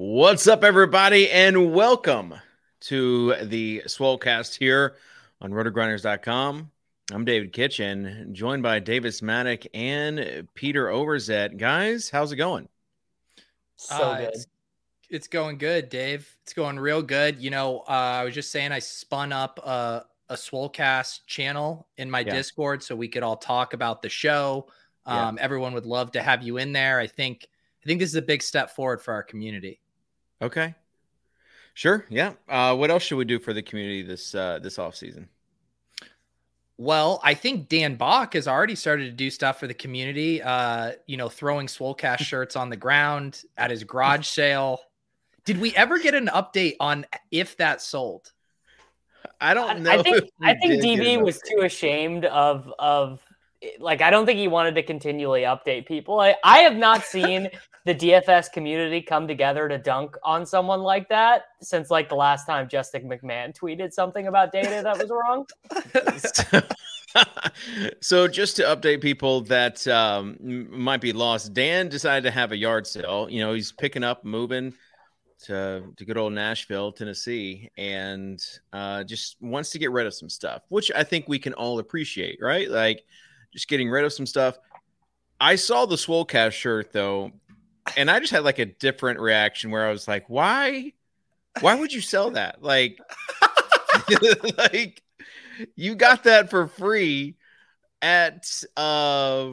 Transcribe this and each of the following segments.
What's up, everybody, and welcome to the Swolecast here on rotogrinders.com. I'm David Kitchen, joined by Davis Mattek and Peter Overzet. Guys, how's it going? So uh, good. It's, it's, going good, Dave. It's going real good. You know, uh, I was just saying I spun up a, a Swolecast channel in my yeah. Discord so we could all talk about the show. Um, yeah. Everyone would love to have you in there. I think I think this is a big step forward for our community. Okay. Sure. Yeah. Uh, what else should we do for the community this uh, this off season? Well, I think Dan Bach has already started to do stuff for the community. Uh, you know, throwing Swolecast shirts on the ground at his garage sale. Did we ever get an update on if that sold? I don't know. I think I think DB was too ashamed of of like I don't think he wanted to continually update people. I, I have not seen the DFS community come together to dunk on someone like that since like the last time Justin McMahon tweeted something about data that was wrong. so just to update people that um, might be lost, Dan decided to have a yard sale. You know, he's picking up, moving to to good old Nashville, Tennessee, and uh, just wants to get rid of some stuff, which I think we can all appreciate, right? Like just getting rid of some stuff. I saw the Swolecast shirt though, and I just had like a different reaction where I was like, why? Why would you sell that? Like, like you got that for free at uh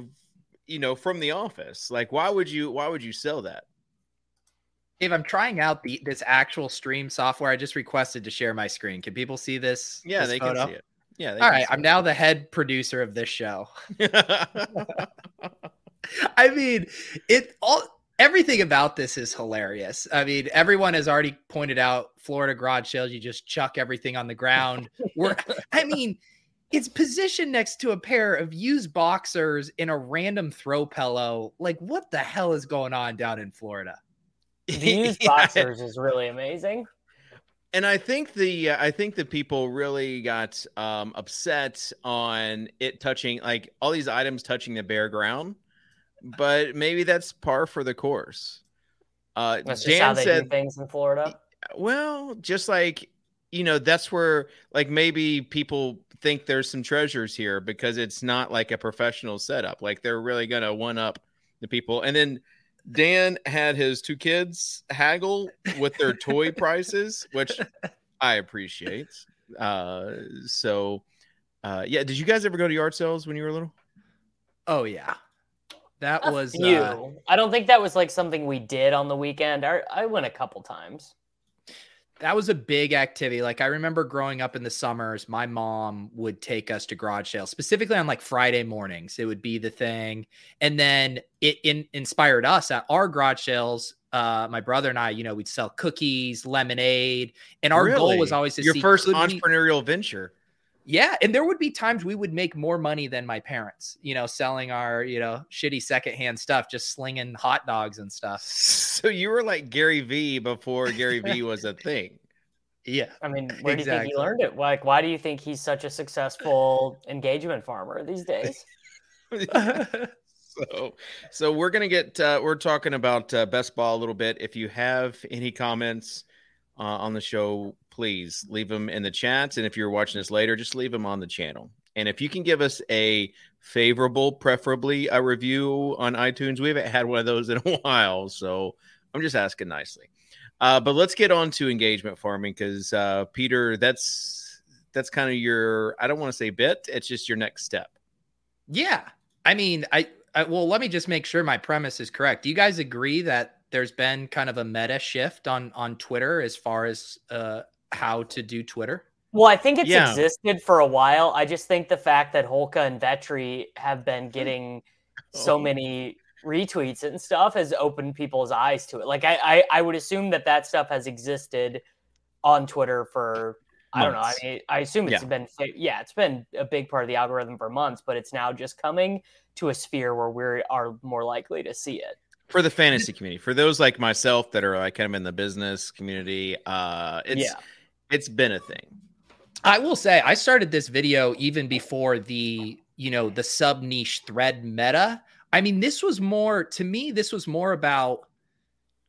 you know from the office. Like, why would you why would you sell that? Dave, I'm trying out the this actual stream software. I just requested to share my screen. Can people see this? Yeah, this they photo? can see it. Yeah. All right. I'm now the head producer of this show. I mean, it all everything about this is hilarious. I mean, everyone has already pointed out Florida garage sales. You just chuck everything on the ground. We're, I mean, it's positioned next to a pair of used boxers in a random throw pillow. Like, what the hell is going on down in Florida? The used yeah. boxers is really amazing and I think the uh, I think the people really got um, upset on it touching like all these items touching the bare ground, but maybe that's par for the course. Uh, that's Dan how they said, do things in Florida. Well, just like you know, that's where like maybe people think there's some treasures here because it's not like a professional setup. Like they're really gonna one up the people, and then Dan had his two kids haggle with their toy prices, which I appreciate. Uh, so, uh, yeah, did you guys ever go to yard sales when you were little? Oh yeah, that a was you. Uh, I don't think that was like something we did on the weekend. I, I went a couple times that was a big activity. Like I remember growing up in the summers, my mom would take us to garage sales, specifically on like Friday mornings. It would be the thing, and then it in, inspired us at our garage sales. Uh, my brother and I, you know, we'd sell cookies, lemonade, and our really? goal was always to your first entrepreneurial we, venture. Yeah, and there would be times we would make more money than my parents, you know, selling our, you know, shitty secondhand stuff, just slinging hot dogs and stuff. So you were like Gary Vee before Gary Vee was a thing. Yeah. I mean, where exactly. do you think he learned it? Like, why do you think he's such a successful engagement farmer these days? so, so we're gonna get uh, we're talking about uh, best ball a little bit. If you have any comments uh, on the show, please leave them in the chats. And if you're watching this later, just leave them on the channel. And if you can give us a favorable, preferably a review on iTunes, we haven't had one of those in a while. So I'm just asking nicely. Uh, but let's get on to engagement farming because uh, Peter, that's that's kind of your I don't want to say bit, it's just your next step. Yeah. I mean, I, I well, let me just make sure my premise is correct. Do you guys agree that there's been kind of a meta shift on on Twitter as far as uh, how to do Twitter? Well, I think it's yeah. existed for a while. I just think the fact that Holka and Vetri have been getting so oh. many retweets and stuff has opened people's eyes to it. Like I, I, I would assume that that stuff has existed on Twitter for. I don't know. I mean, I assume it's yeah. been yeah, it's been a big part of the algorithm for months, but it's now just coming to a sphere where we are more likely to see it for the fantasy community. For those like myself that are like kind of in the business community, uh, it's yeah. It's been a thing. I will say I started this video even before the you know the sub niche thread meta. I mean, this was more to me. This was more about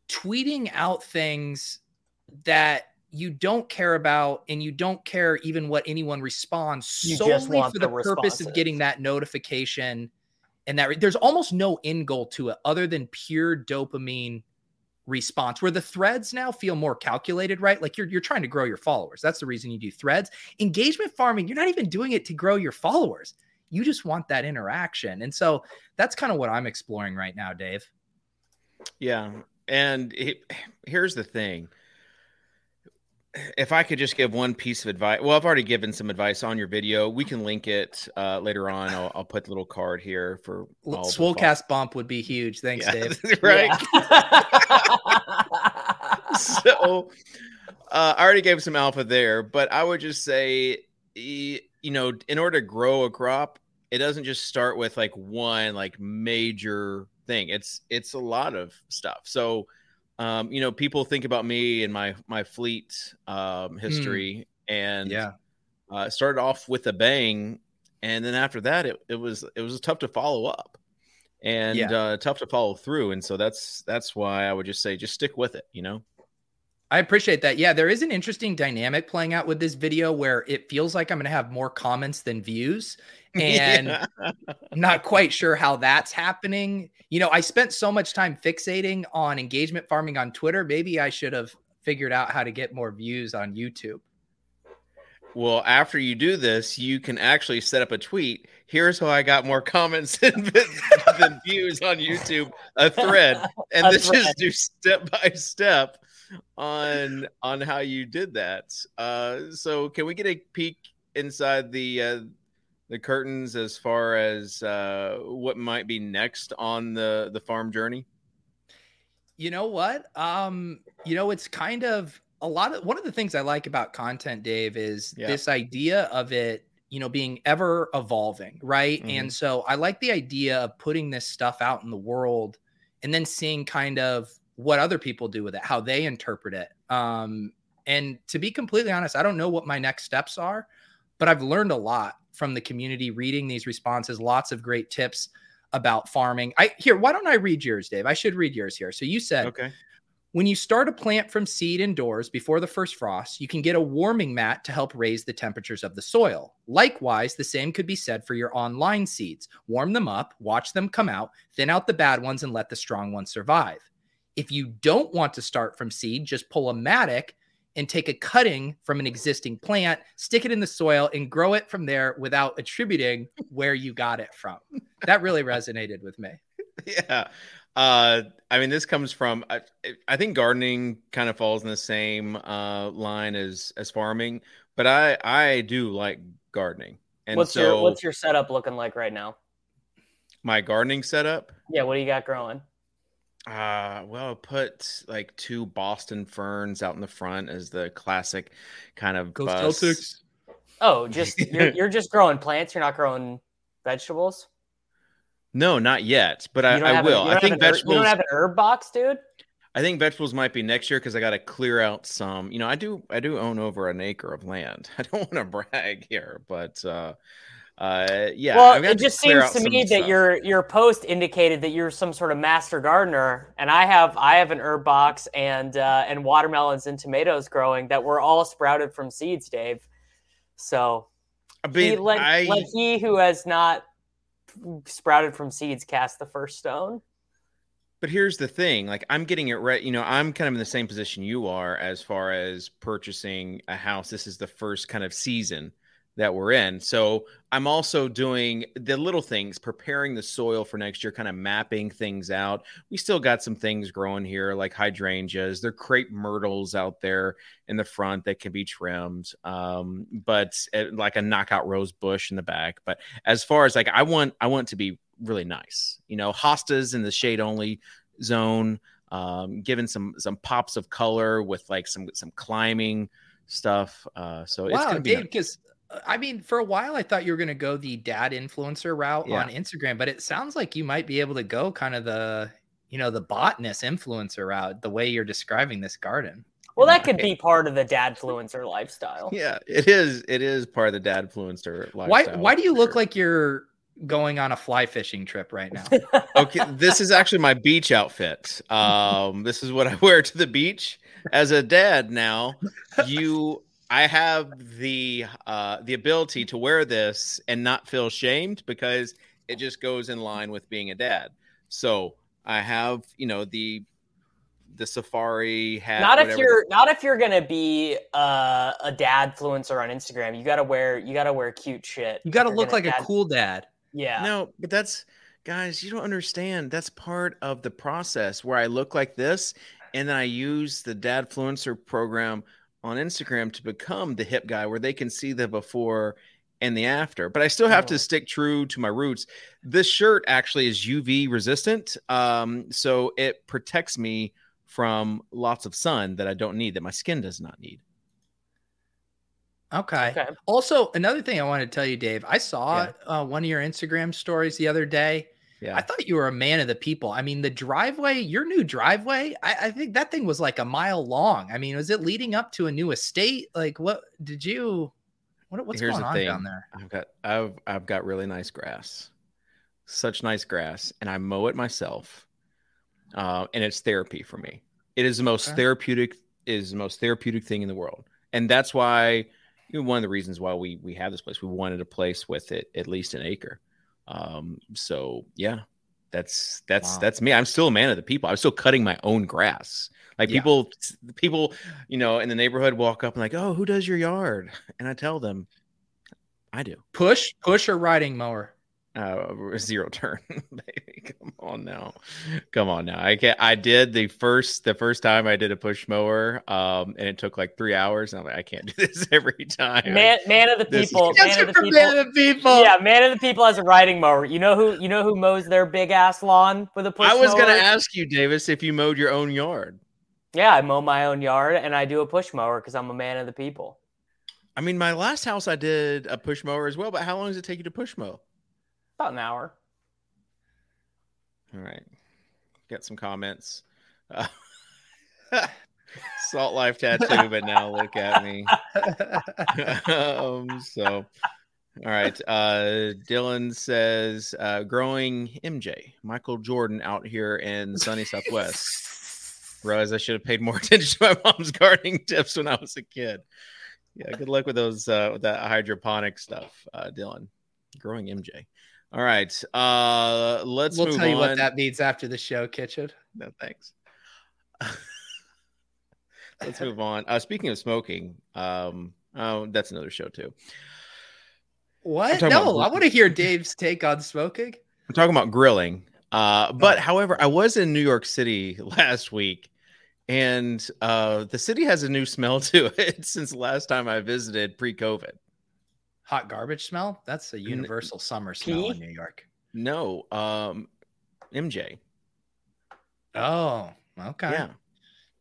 tweeting out things that you don't care about and you don't care even what anyone responds you solely for the, the purpose of getting that notification and that there's almost no end goal to it other than pure dopamine response where the threads now feel more calculated right? Like you're, you're trying to grow your followers. That's the reason you do threads. Engagement farming you're not even doing it to grow your followers. You just want that interaction. And so that's kind of what i'm exploring right now dave. Yeah. And it, here's the thing if I could just give one piece of advice, well, I've already given some advice on your video. We can link it uh, later on. I'll, I'll, put the little card here for Swolecast bump would be huge. Thanks, yeah. Dave. right. so uh, I already gave some alpha there, but I would just say, you know, in order to grow a crop, it doesn't just start with like one like major thing. It's it's a lot of stuff. So um, you know, people think about me and my my fleet um, history, mm. and yeah, uh, started off with a bang, and then after that, it, it was it was tough to follow up, and yeah. uh, tough to follow through, and so that's that's why I would just say just stick with it, you know. I appreciate that. Yeah, there is an interesting dynamic playing out with this video where it feels like I'm going to have more comments than views. And yeah. not quite sure how that's happening. You know, I spent so much time fixating on engagement farming on Twitter. Maybe I should have figured out how to get more views on YouTube. Well, after you do this, you can actually set up a tweet. Here's how I got more comments than, than views on YouTube, a thread. And a this thread. is do step by step on on how you did that. Uh, so can we get a peek inside the uh, the curtains as far as uh, what might be next on the the farm journey? You know what? Um, you know, it's kind of a lot of one of the things I like about content, Dave, is yeah. this idea of it, you know, being ever evolving, right? Mm-hmm. And so I like the idea of putting this stuff out in the world and then seeing kind of what other people do with it, how they interpret it. Um, and to be completely honest, I don't know what my next steps are, but I've learned a lot from the community reading these responses, lots of great tips about farming. I here, why don't I read yours, Dave? I should read yours here. So you said, okay. When you start a plant from seed indoors before the first frost, you can get a warming mat to help raise the temperatures of the soil. Likewise, the same could be said for your online seeds. Warm them up, watch them come out, thin out the bad ones, and let the strong ones survive. If you don't want to start from seed, just pull a Mattek and take a cutting from an existing plant, stick it in the soil, and grow it from there without attributing where you got it from. That really resonated with me. Yeah. Uh, I mean, this comes from I, I, think gardening kind of falls in the same uh, line as as farming, but I I do like gardening. And what's so, your what's your setup looking like right now? My gardening setup? Yeah, what do you got growing? Uh, well, put like two Boston ferns out in the front as the classic kind of Go Celtics. Oh, just you're, you're just growing plants. You're not growing vegetables. No, not yet, but I, I will. A, I think vegetables. you don't have an herb box, dude. I think vegetables might be next year because I got to clear out some. You know, I do I do own over an acre of land. I don't want to brag here, but uh, uh, yeah. Well, it just seems to me that stuff. your your post indicated that you're some sort of master gardener, and I have I have an herb box and uh, and watermelons and tomatoes growing that were all sprouted from seeds, Dave. So I mean, he, let, I, let he who has not sprouted from seeds cast the first stone. But here's the thing, like I'm getting it right, you know, I'm kind of in the same position you are as far as purchasing a house. This is the first kind of season that we're in. So I'm also doing the little things, preparing the soil for next year, kind of mapping things out. We still got some things growing here, like hydrangeas. There are crepe myrtles out there in the front that can be trimmed, um, but uh, like a knockout rose bush in the back. But as far as like, I want, I want it to be really nice. You know, hostas in the shade only zone, um, given some some pops of color with like some some climbing stuff. Uh, so it's gonna be Dave, because I mean, for a while I thought you were going to go the dad influencer route Yeah. on Instagram, but it sounds like you might be able to go kind of the, you know, the botanist influencer route, the way you're describing this garden. Well, that could be part of the dad dadfluencer lifestyle. Yeah, it is. It is part of the dad influencer Why? lifestyle, Why do you look sure. like you're going on a fly fishing trip right now? okay? This is actually my beach outfit. Um, this is what I wear to the beach as a dad. Now, you, I have the uh, the ability to wear this and not feel shamed because it just goes in line with being a dad. So I have, you know, the the safari hat. not if you're not if you're gonna be uh, a dadfluencer on Instagram. You gotta wear you gotta wear cute shit. You got to look gonna like a cool dad. Yeah. No, but that's guys, you don't understand. That's part of the process where I look like this and then I use the Dadfluencer program on Instagram to become the hip guy where they can see the before and the after. But I still have Oh. to stick true to my roots. This shirt actually is UV resistant. Um, so it protects me from lots of sun that I don't need, that my skin does not need. Okay. Okay. Also, another thing I wanted to tell you, Dave, I saw uh, one of your Instagram stories the other day. Yeah. I thought you were a man of the people. I mean, the driveway, your new driveway, I, I think that thing was like a mile long. I mean, was it leading up to a new estate? Like, what did you? What, what's Here's going on thing. down there? I've got I've I've got really nice grass, such nice grass, and I mow it myself, uh, and it's therapy for me. It is the most Okay. therapeutic is the most therapeutic thing in the world, and that's why you know, one of the reasons why we we have this place. We wanted a place with it at least an acre. Um, so yeah, that's that's Wow. that's me. I'm still a man of the people. I'm still cutting my own grass. Like Yeah. people, people, you know, in the neighborhood walk up and like, oh, who does your yard? And I tell them, I do. Push, push, or riding mower? Uh, zero turn, baby. Come on now, come on now. I can I did the first the first time I did a push mower, um, and it took like three hours. And I'm like, I can't do this every time. Man, man of the This is- people. Man of the people. man of the people. Yeah, man of the people has a riding mower. You know who? You know who mows their big ass lawn with a push I was mower? gonna ask you, Davis, if you mowed your own yard. Yeah, I mow my own yard and I do a push mower because I'm a man of the people. I mean, my last house I did a push mower as well, but how long does it take you to push mow? About an hour. All right. Got some comments. Uh, Salt Life tattoo, but now look at me. um, so, all right. Uh, Dylan says, uh, growing MJ, Michael Jordan out here in sunny Southwest. Realize I should have paid more attention to my mom's gardening tips when I was a kid. Yeah, good luck with those, uh, with that hydroponic stuff, uh, Dylan. Growing MJ. All right. Uh, let's we'll move tell you on. what that means after the show, Kitchen. No, thanks. Let's move on. Uh, speaking of smoking, um, oh, that's another show too. What? No, about- I want to hear Dave's take on smoking. I'm talking about grilling. Uh, but Oh. however, I was in New York City last week, and uh, the city has a new smell to it since the last time I visited pre-COVID. Hot garbage smell? That's a universal summer smell in New York. No, um, MJ. Oh, okay. Yeah.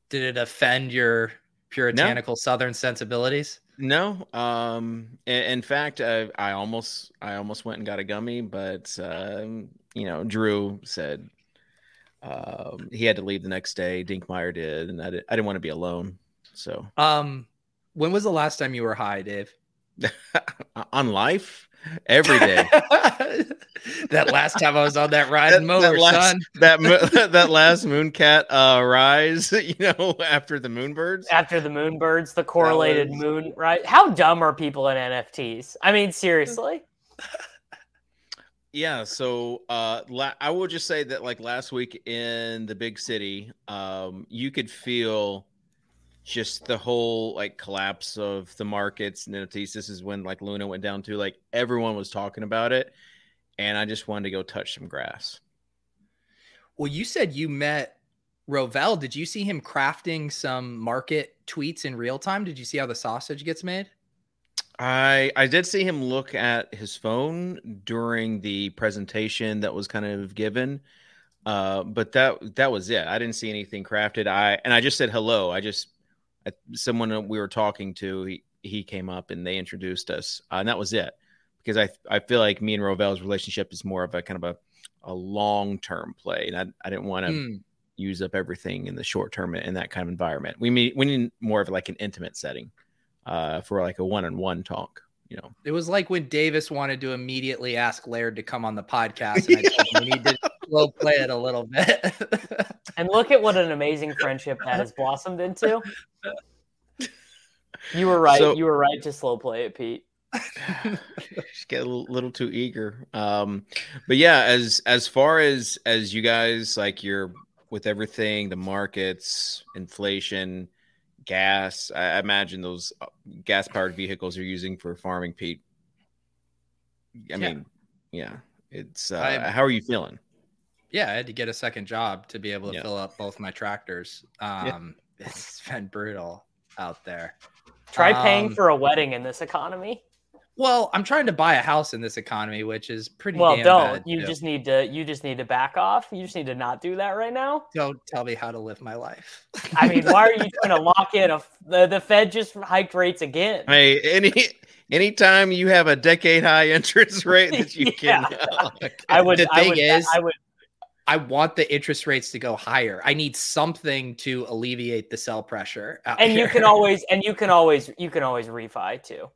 Did it offend your puritanical Southern sensibilities? No. Um. i- In, fact, uh, I almost, I almost went and got a gummy, but um, you know, Drew said um, he had to leave the next day. Dinkmeyer did, and I, did, I didn't want to be alone. So Um, when was the last time you were high, Dave? on life, every day. that last time I was on that ride mower, that last, son. That that last Mooncat uh, rise, you know, after the Moonbirds. After the Moonbirds, the correlated was... moon, right? How dumb are people in NFTs? I mean, seriously. Yeah, so uh, la- I will just say that, like last week in the big city, um, you could feel just the whole like collapse of the markets and NFTs. This is when like Luna went down to like everyone was talking about it, and I just wanted to go touch some grass. Well, you said you met Rovell. Did you see him crafting some market tweets in real time? Did you see how the sausage gets made? I I did see him look at his phone during the presentation that was kind of given. Uh, but that that was it. I didn't see anything crafted. I and I just said hello. I just someone we were talking to, he, he came up and they introduced us, uh, and that was it. Because I I feel like me and Rovell's relationship is more of a kind of a, a long term play, and I, I didn't want to mm. use up everything in the short term in that kind of environment. We mean we need more of like an intimate setting uh, for like a one on one talk. You know, it was like when Davis wanted to immediately ask Laird to come on the podcast, and I told him we need to slow play it a little bit. and look at what an amazing friendship that has blossomed into. You were right. So, you were right to slow play it, Pete. just get a little too eager. Um, but yeah, as as far as as you guys like you're with everything, the markets, inflation, gas. I, imagine those uh, gas powered vehicles you're using for farming, Pete. I mean, yeah, it's. Uh, how are you feeling? Yeah, I had to get a second job to be able to yeah. fill up both my tractors. Um, yeah. It's been brutal out there. Try paying um, for a wedding in this economy. Well, I'm trying to buy a house in this economy, which is pretty. Well, don't you too. just need to you just need to back off. You just need to not do that right now. Don't tell me how to live my life. I mean, why are you trying to lock in a the, the Fed just hiked rates again? Hey, any anytime you have a decade high interest rate that you yeah. can, oh, I would. The I thing would, is, I would. I want the interest rates to go higher. I need something to alleviate the sell pressure. and here. you can always and you can always you can always refi too.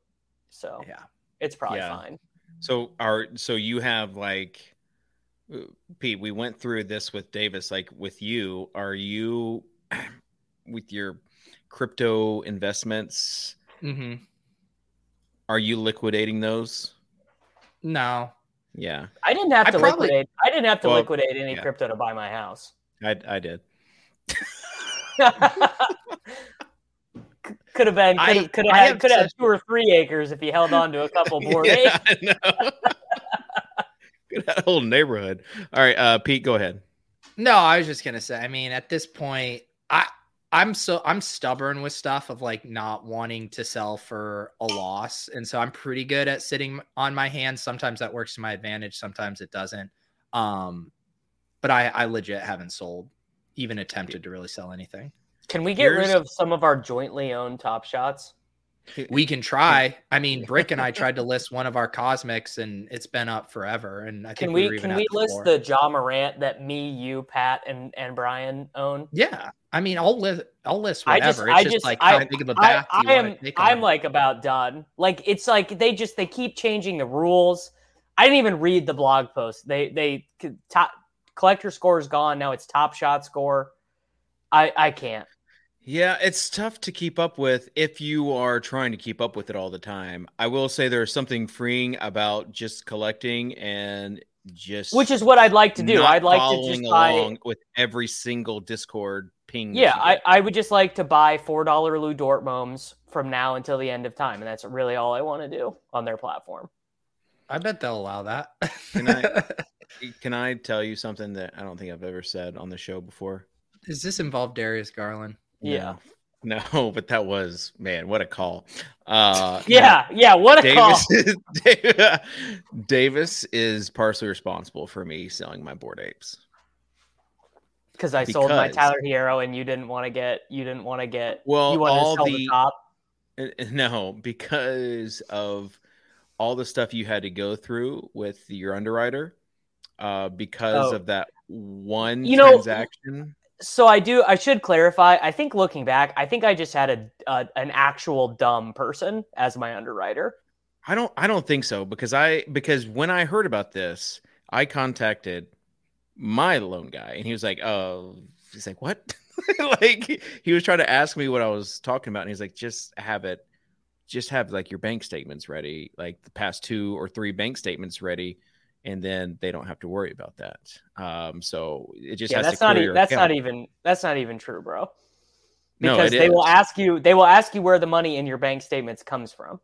So yeah, it's probably yeah. fine. So are so you have like uh, Pete, we went through this with Davis. Like with you, are you with your crypto investments? Mm-hmm. Are you liquidating those? No. Yeah. I didn't have I to probably, liquidate. I didn't have to well, liquidate any yeah. crypto to buy my house. I I did. could have been could have, could have had could have such... two or three acres if he held on to a couple more yeah, acres. could have a whole neighborhood. All right, uh, Pete, go ahead. No, I was just gonna say. I mean, at this point, I I'm so I'm stubborn with stuff of like not wanting to sell for a loss, and so I'm pretty good at sitting on my hands. Sometimes that works to my advantage, sometimes it doesn't. Um, but I I legit haven't sold, even attempted to really sell anything. Can we get Here's... rid of some of our jointly owned top shots? We can try. I mean, Brick and I tried to list one of our cosmics, and it's been up forever. And I can we, we can we list floor. the Ja Morant that me, you, Pat, and and Brian own? Yeah, I mean, I'll list I'll list whatever. I just, it's I just, like I, big of a bath I, I am I'm like about done. Like it's like they just they keep changing the rules. I didn't even read the blog post. They they top collector score is gone now. It's top shot score. I I can't. Yeah, it's tough to keep up with if you are trying to keep up with it all the time. I will say there's something freeing about just collecting and just which is what I'd like to do. I'd like to just buy with every single Discord ping. Yeah, I, I would just like to buy four dollar Lu Dort moms from now until the end of time, and that's really all I want to do on their platform. I bet they'll allow that. can I can I tell you something that I don't think I've ever said on the show before? Does this involve Darius Garland? Yeah. No, but that was man, what a call. Uh yeah, yeah, what a Davis call. Is, Davis is partially responsible for me selling my Bored Apes. Because I sold my Tyler Herro and you didn't want to get you didn't want to get well you all the, the top. Uh, no, because of all the stuff you had to go through with your underwriter, uh, because oh. of that one you transaction. Know, so I do. I should clarify. I think looking back, I think I just had a, a an actual dumb person as my underwriter. I don't I don't think so because I because when I heard about this, I contacted my loan guy and he was like, "Oh, he's like, "What?" like he was trying to ask me what I was talking about and he's like, "Just have it just have like your bank statements ready, like the past two or three bank statements ready." And then they don't have to worry about that. Um, so it just yeah, has that's to not e- that's account. not even that's not even true, bro. Because it they will ask you they will ask you where the money in your bank statements comes from.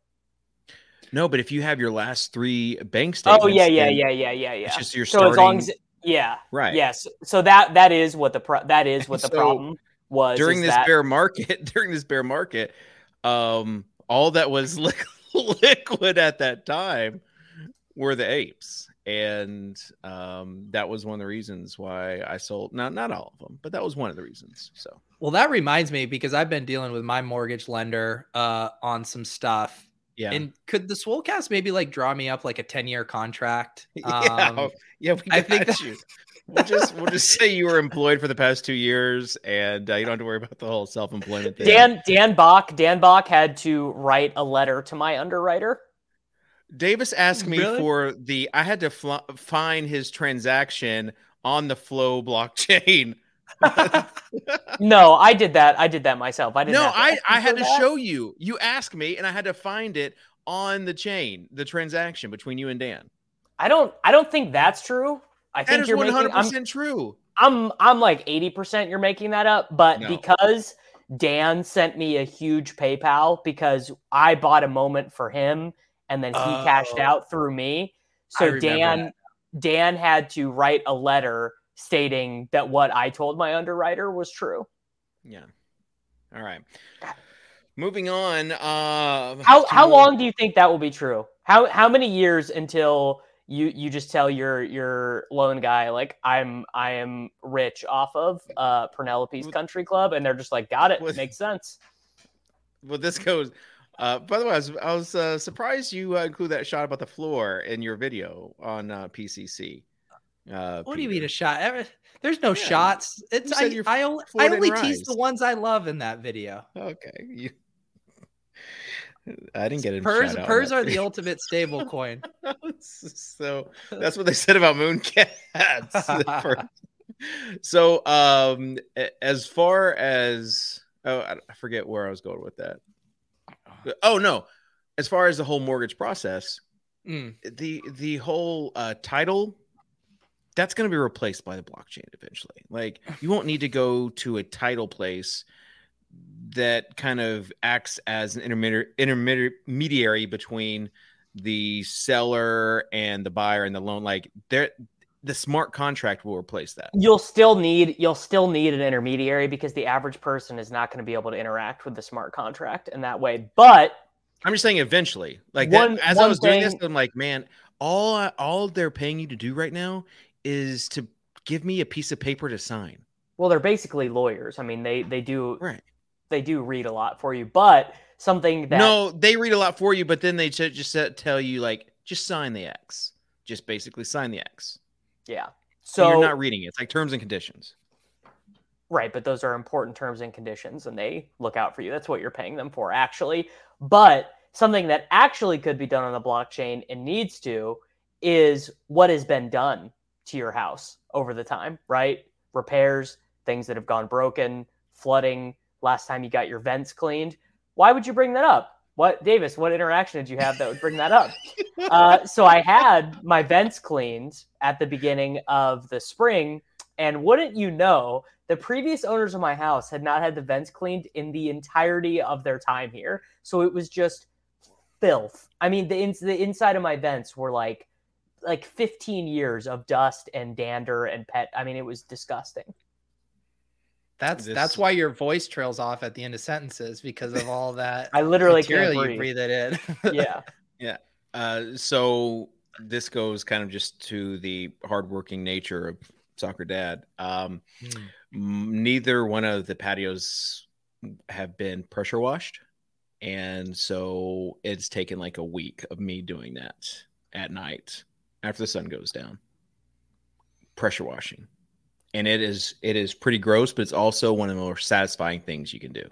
No, but if you have your last three bank statements, Oh yeah, yeah, yeah, yeah, yeah, yeah. It's just your so as long as yeah, right. yes. So that that is what the pro- that is what the So, problem was during this that- bear market, during this bear market, um, all that was li- liquid at that time were the apes, and um, that was one of the reasons why I sold. Not not all of them, but that was one of the reasons. So Well, that reminds me because I've been dealing with my mortgage lender uh, on some stuff. Yeah, And could the Swolecast maybe like draw me up like a 10 year contract? yeah, Um, yeah. We I got think that- you. We'll just we'll just say you were employed for the past two years, and uh, you don't have to worry about the whole self employment thing. Dan Dan Bach Dan Bach had to write a letter to my underwriter. Davis asked me Really? for the. I had to fl- find his transaction on the Flow blockchain. No, I did that. I did that myself. I didn't. no, I I had to that. show you. You asked me, and I had to find it on the chain, the transaction between you and Dan. I don't. I don't think that's true. I That think is you're making. hundred I'm, percent true. I'm I'm like eighty percent. You're making that up, but No. because Dan sent me a huge PayPal because I bought a moment for him, and then he cashed Oh. out through me. So Dan that. Dan had to write a letter stating that what I told my underwriter was true. Yeah. All right. Moving on. Uh, How how long do you think that will be true? How how many years until you you just tell your your loan guy like I'm I am rich off of uh Penelope's Country Club and they're just like got it with- makes sense. Well, this goes. Uh, by the way, I was, I was uh, surprised you uh, include that shot about the floor in your video on uh, PCC. Uh, What do you mean a shot? There's no Yeah, shots. It's I, I, only, I only tease the ones I love in that video. Okay. You... I didn't get it. Purs, purs are the ultimate stable coin. so that's what they said about mooncats. So, um, as far as oh, I I forget where I was going with that. Oh no, as far as the whole mortgage process, Mm. the the whole uh, title that's going to be replaced by the blockchain eventually. Like you won't need to go to a title place that kind of acts as an intermediary intermediary between the seller and the buyer and the loan. Like there, the smart contract will replace that. You'll still need you'll still need an intermediary because the average person is not going to be able to interact with the smart contract in that way. But I'm just saying eventually. Like One- that, as I was doing this, I'm like, man, all all they're paying you to do right now is to give me a piece of paper to sign. well, they're basically lawyers. I mean, they they do Right. they do read a lot for you, but something that No, they read a lot for you, but then they ju- just tell you like, just sign the X. Just basically sign the X. yeah. So So you're not reading it. It's like terms and conditions. Right, but those are important terms and conditions and they look out for you. That's what you're paying them for, actually. But something that actually could be done on the blockchain and needs to is what has been done to your house over the time, right? Repairs, things that have gone broken, flooding, last time you got your vents cleaned. Why would you bring that up? What, Davis, what interaction did you have that would bring that up? uh, so I had my vents cleaned at the beginning of the spring, and wouldn't you know, the previous owners of my house had not had the vents cleaned in the entirety of their time here. So it was just filth. I mean, the ins- the inside of my vents were like like 15 years of dust and dander and pet. I mean, it was disgusting. That's This- that's why your voice trails off at the end of sentences because of all that I literally material can't you breathe. breathe it in. Yeah. Yeah. Uh, so this goes kind of just to the hardworking nature of soccer dad. Um, Hmm. neither one of the patios have been pressure washed. And so it's taken like a week of me doing that at night after the sun goes down. Pressure washing. And it is it is pretty gross, but it's also one of the more satisfying things you can do.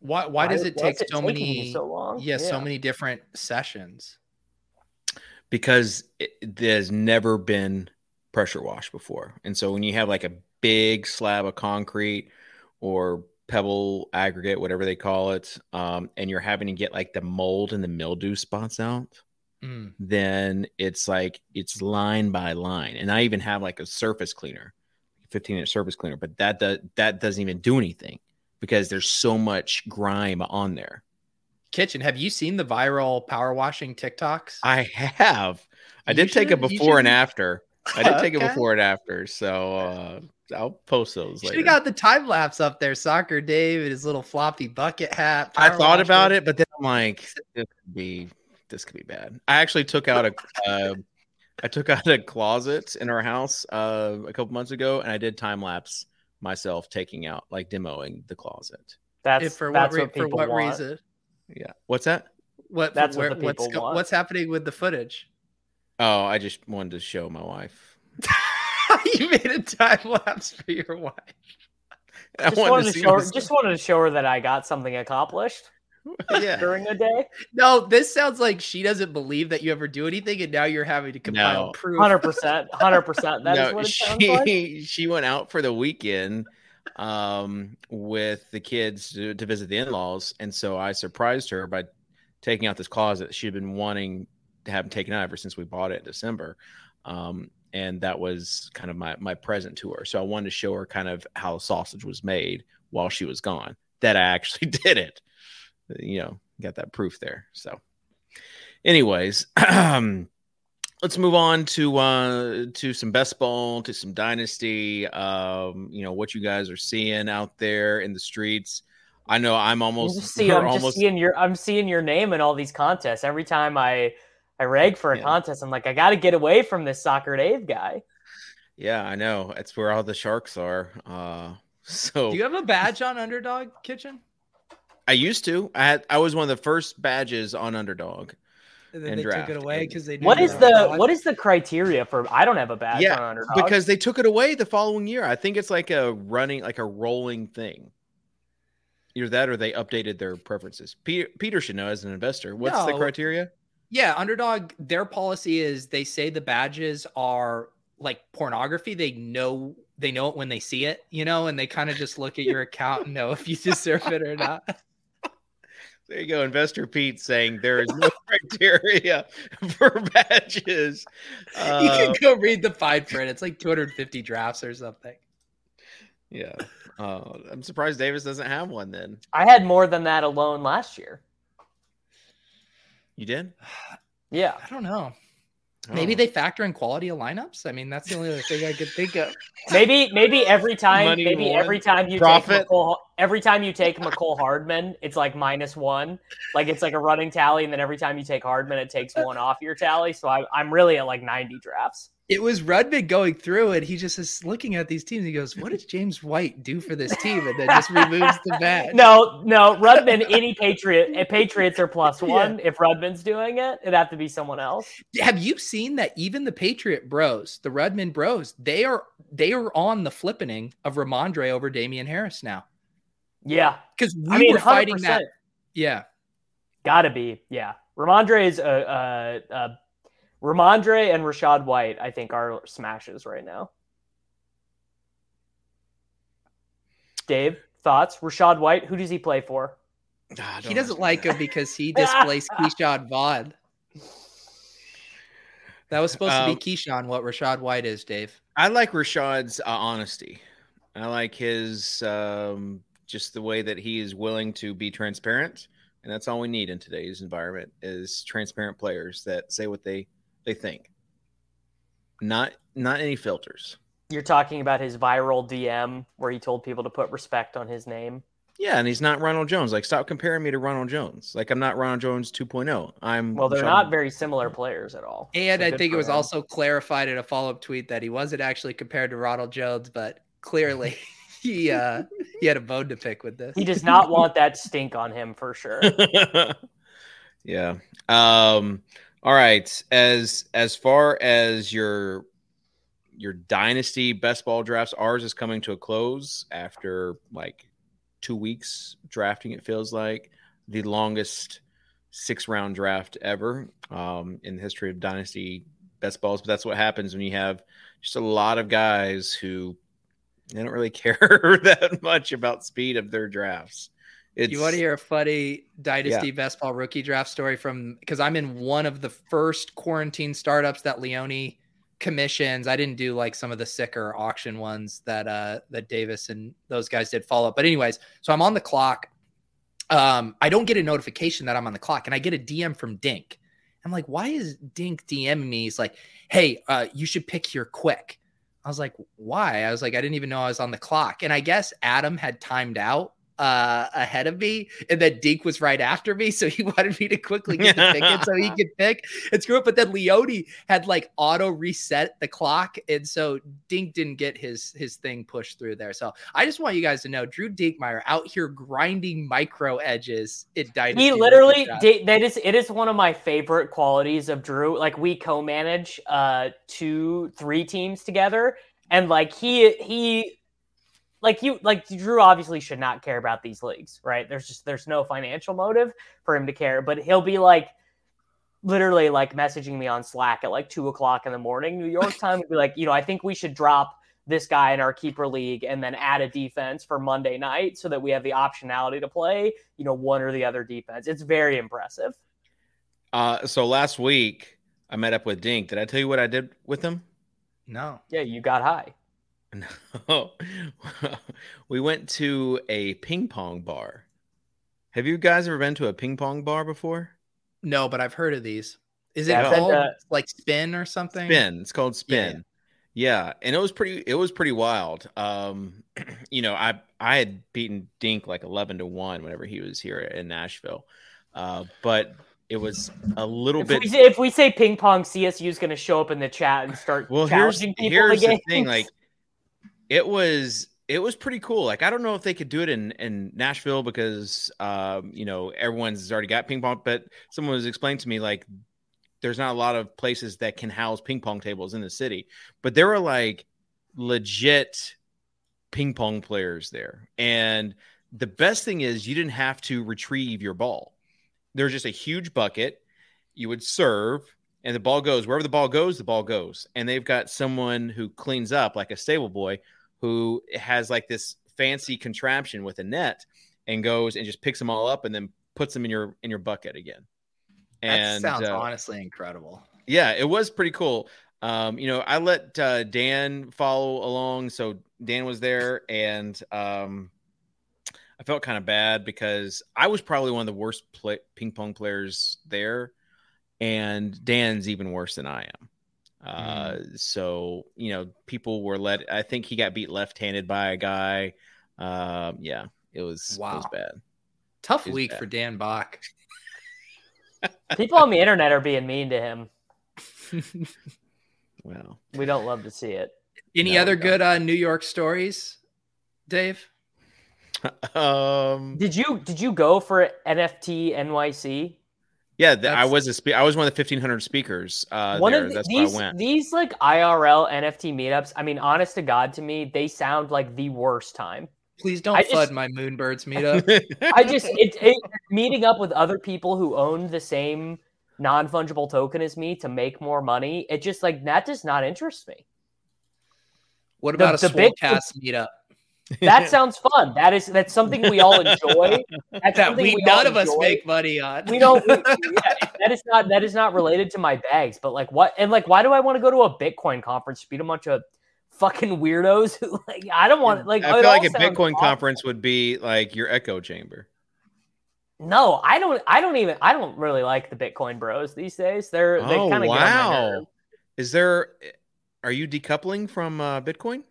Why why does it take is it so many so long? Yeah, so many different sessions. because it, there's never been pressure wash before. And so when you have like a big slab of concrete or pebble aggregate, whatever they call it, um, and you're having to get like the mold and the mildew spots out, Mm. then it's like it's line by line. And I even have like a surface cleaner, 15 inch surface cleaner, but that does that doesn't even do anything because there's so much grime on there. Kitchen, have you seen the viral power washing TikToks? I have. I You did take a before and after. I did take a Okay. before and after. So uh, I'll post those Should later. have got the time lapse up there. Soccer Dave and his little floppy bucket hat. I thought about it, but then I'm like, this could be this could be bad. I actually took out a uh, I took out a closet in our house uh, a couple months ago, and I did time lapse myself taking out like demoing the closet. That's If for what, that's re- what for people what want. reason? Yeah. What's that? What That's where, what the what's want. what's happening with the footage? Oh, I just wanted to show my wife. you made a time lapse for your wife. I Just wanted, to see show her, just wanted to show her that I got something accomplished yeah. during the day. No, this sounds like she doesn't believe that you ever do anything, and now you're having to compile No. proof. Hundred percent, hundred percent. That is no, what it she like. she went out for the weekend um with the kids to, to visit the in-laws and so i surprised her by taking out this closet she'd been wanting to have taken out ever since we bought it in december um and that was kind of my my present to her so i wanted to show her kind of how sausage was made while she was gone that i actually did it you know got that proof there so anyways let's move on to uh to some best ball to some dynasty um you know what you guys are seeing out there in the streets i know i'm I'm almost just, seeing, I'm just almost seeing your I'm seeing your name in all these contests. Every time I I rag for a Yeah. contest, I'm like, I got to get away from this soccer Dave guy. yeah i know it's where all the sharks are uh so Do you have a badge on Underdog Kitchen? I used to i had i was one of the first badges on underdog And then And they draft. took it away because they. knew What you the fraud? what is the criteria for? I don't have a badge Yeah, on Underdog because they took it away the following year i think it's like a running like a rolling thing either that or they updated their preferences peter, peter should know as an investor what's the criteria Yeah, Underdog. Their policy is they say the badges are like pornography. They know they know it when they see it, you know, and they kind of just look at your account and know if you deserve it or not. There you go, Investor Pete saying there is no criteria for badges. you Uh, can go read the fine print. It's like 250 drafts or something. yeah, uh, I'm surprised Davis doesn't have one. Then I had more than that alone last year. you did. Yeah. I don't know. Maybe Oh. they factor in quality of lineups. I mean, that's the only other thing I could think of. Maybe maybe every time Money maybe won. every time you Profit. take Mecole, every time you take Mecole Hardman, it's like minus one. Like it's like a running tally, and then every time you take Hardman, it takes one off your tally. So I, I'm really at like 90 drafts. It was Rudman going through it. He just is looking at these teams. He goes, "What did James White do for this team?" And then just removes the badge. No, no, Rudman, any Patriot, eh, Patriots are plus one. If Rudman's doing it, it'd have to be someone else. Have you seen that even the Patriot Bros, the Rudman Bros, they are they are on the flippening of Rhamondre over Damien Harris now Yeah, because we I mean, were fighting 100%. that. Yeah, Gotta be, yeah. Rhamondre is a, a, a Rhamondre and Rachaad White. I think are smashes right now. Dave, thoughts? Rachaad White, who does he play for? He doesn't like him because he displaced Ke'Shawn Vaughn. That was supposed Um, to be Ke'Shawn. What Rachaad White is, Dave? I like Rachaad's uh, honesty. I like his um, just the way that he is willing to be transparent, and that's all we need in today's environment is transparent players that say what they they think. Not not any filters. You're talking about his viral DM where he told people to put respect on his name. Yeah, and he's not Ronald Jones. Like, stop comparing me to Ronald Jones. Like, I'm not Ronald Jones 2.0. I'm Well, they're Rachaad- not very similar players at all. And So I think it was him. also clarified in a follow up tweet that he wasn't actually compared to Ronald Jones, but clearly he uh he had a bone to pick with this. He does not want that stink on him for sure. yeah. Um. All right. As as far as your your dynasty best ball drafts, ours is coming to a close after like two weeks drafting. It feels like the longest six round draft ever um, in the history of dynasty best balls. But that's what happens when you have just a lot of guys who they don't really care that much about speed of their drafts. It's, you want to hear a funny dynasty yeah. best ball rookie draft story from because I'm in one of the first quarantine startups that Leone commissions. I didn't do like some of the sicker auction ones that uh that Davis and those guys did follow up. But anyways, so I'm on the clock. Um, I don't get a notification that I'm on the clock, and I get a DM from Dink. I'm like, why is Dink DMing me? He's like, hey, uh, you should pick here quick. I was like, why? I was like, I didn't even know I was on the clock. And I guess Adam had timed out uh, ahead of me, and then Dink was right after me, so he wanted me to quickly get the ticket so he could pick and screw it. But then Leone had like auto reset the clock, and so Dink didn't get his his thing pushed through there. So I just want you guys to know, Drew Dinkmeyer out here grinding micro edges. It died. He literally did, that is it is one of my favorite qualities of Drew. Like we co-manage uh two three teams together, and like he he like you like Drew obviously should not care about these leagues, right? There's just there's no financial motive for him to care, but he'll be like literally like messaging me on Slack at like two o'clock in the morning, New York time, would be like, you know, I think we should drop this guy in our keeper league and then add a defense for Monday night so that we have the optionality to play, you know, one or the other defense. It's very impressive. Uh, so last week I met up with Dink. Did I tell you what I did with him? No. Yeah, you got high. No, we went to a ping pong bar. Have you guys ever been to a ping pong bar before? No, but I've heard of these. Is it yeah, called uh, like spin or something? Spin. It's called spin. Yeah. yeah. and it was pretty. It was pretty wild. Um, you know, I I had beaten Dink like eleven to one whenever he was here in Nashville, uh, but it was a little if bit. We, if we say ping pong, CSU is going to show up in the chat and start. Well, here's here's the thing. Like it was it was pretty cool. Like I don't know if they could do it in in Nashville because um, you know everyone's already got ping pong, but someone was explaining to me like there's not a lot of places that can house ping pong tables in the city, but there were like legit ping pong players there. And the best thing is you didn't have to retrieve your ball. There's just a huge bucket. You would serve and the ball goes wherever the ball goes, the ball goes. And they've got someone who cleans up like a stable boy who has like this fancy contraption with a net and goes and just picks them all up and then puts them in your in your bucket again. And that sounds uh, honestly incredible. Yeah, it was pretty cool. Um, you know, I let uh, Dan follow along, so Dan was there, and um, I felt kind of bad because I was probably one of the worst play- ping pong players there, and Dan's even worse than I am. Uh, mm. So you know, people were let. I think he got beat left-handed by a guy. Um, yeah, it was wow. it was bad. Tough week bad. for Dan Bach. people on the internet are being mean to him. well, we don't love to see it. Any no, other good uh, New York stories, Dave? um, did you did you go for NFT NYC? Yeah, the, I was a spe- I was one of the fifteen hundred speakers. Uh, one there. of the, That's these I went. these like IRL NFT meetups. I mean, honest to God, to me, they sound like the worst time. Please don't I flood just, my Moonbirds meetup. I just it, it, meeting up with other people who own the same non fungible token as me to make more money. It just like that does not interest me. What about the, a the cast meetup? That sounds fun. That is that's something we all enjoy. That's that we, we none of enjoy. us make money on. We don't. We, yeah, that is not that is not related to my bags. But like what and like why do I want to go to a Bitcoin conference? Beat a bunch of fucking weirdos who like I don't want like. I feel like a Bitcoin awesome. conference would be like your echo chamber. No, I don't. I don't even. I don't really like the Bitcoin bros these days. They're they oh, kind of wow. Is there? Are you decoupling from uh, Bitcoin?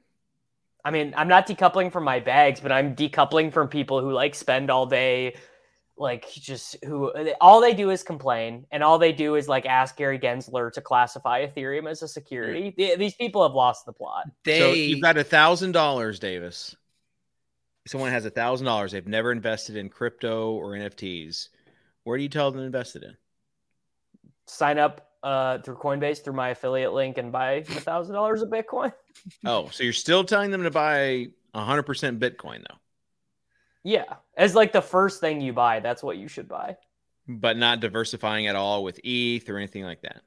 I mean, I'm not decoupling from my bags, but I'm decoupling from people who like spend all day like just who all they do is complain and all they do is like ask Gary Gensler to classify Ethereum as a security. Mm. These people have lost the plot. They... So you've got a thousand dollars, Davis. Someone has a thousand dollars. They've never invested in crypto or NFTs. Where do you tell them to invest it in? Sign up uh, through Coinbase through my affiliate link and buy a thousand dollars of Bitcoin. oh, so you're still telling them to buy hundred percent Bitcoin though? Yeah, as like the first thing you buy, that's what you should buy. but not diversifying at all with ETH or anything like that.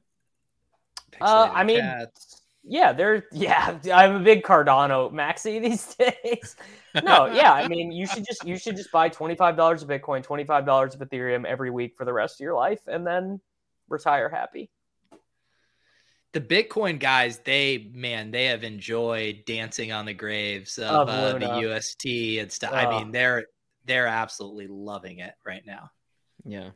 Uh, I mean, cats. yeah, there. Yeah, I'm a big Cardano maxi these days. no, yeah, I mean, you should just you should just buy twenty five dollars of Bitcoin, twenty five dollars of Ethereum every week for the rest of your life, and then retire happy. The Bitcoin guys, they man, they have enjoyed dancing on the graves of, of uh, the UST and stuff. I mean, they're they're absolutely loving it right now. Yeah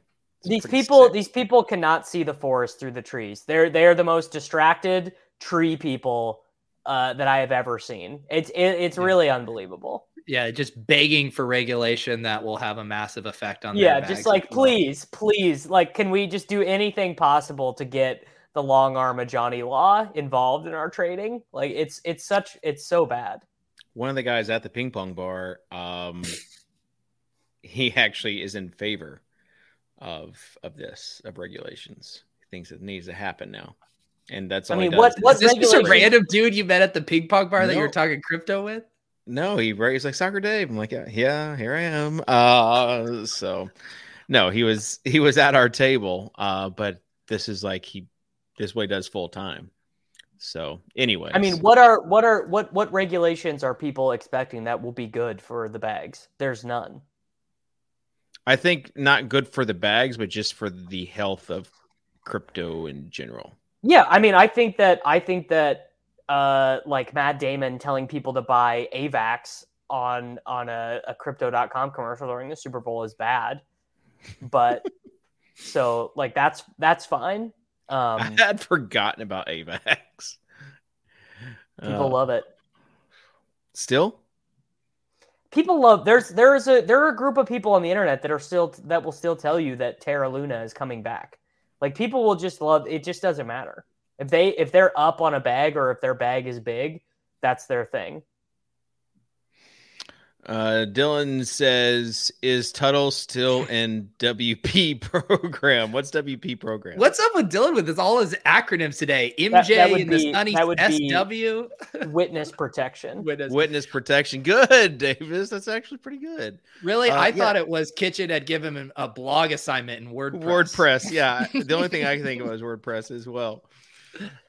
these people sick. these people cannot see the forest through the trees. They're they're the most distracted tree people uh, that I have ever seen. It's it, it's yeah. really unbelievable. Yeah, just begging for regulation that will have a massive effect on. Yeah, just like please, please, like, can we just do anything possible to get the long arm of Johnny Law involved in our trading? Like, it's it's such it's so bad. One of the guys at the ping pong bar, um, he actually is in favor of of this of regulations. He thinks it needs to happen now, and that's all. I mean, what what is this a random dude you met at the ping pong bar no. that you're talking crypto with? No, he he's like soccer Dave. I'm like, yeah, yeah, here I am. Uh, so no, he was he was at our table, uh, but this is like he this way does full time. So anyway, I mean, what are what are what what regulations are people expecting that will be good for the bags? There's none. I think not good for the bags, but just for the health of crypto in general. Yeah, I mean, I think that I think that uh, like Matt Damon telling people to buy AVAX on on a, a crypto.com commercial during the Super Bowl is bad. But so like that's that's fine. Um, I had forgotten about AVAX. People uh, love it. Still? people love there's there's a there are a group of people on the internet that are still that will still tell you that Terra Luna is coming back. Like people will just love it just doesn't matter. If they if they're up on a bag or if their bag is big, that's their thing. Uh, Dylan says, "Is Tuttle still in WP program? What's WP program? What's up with Dylan with this, all his acronyms today? MJ that, that and be, the sunny SW. witness protection. Witness. witness protection. Good, Davis. That's actually pretty good. Really, uh, I yeah. thought it was Kitchen had given him a blog assignment in WordPress. WordPress. Yeah, the only thing I can think of was WordPress as well.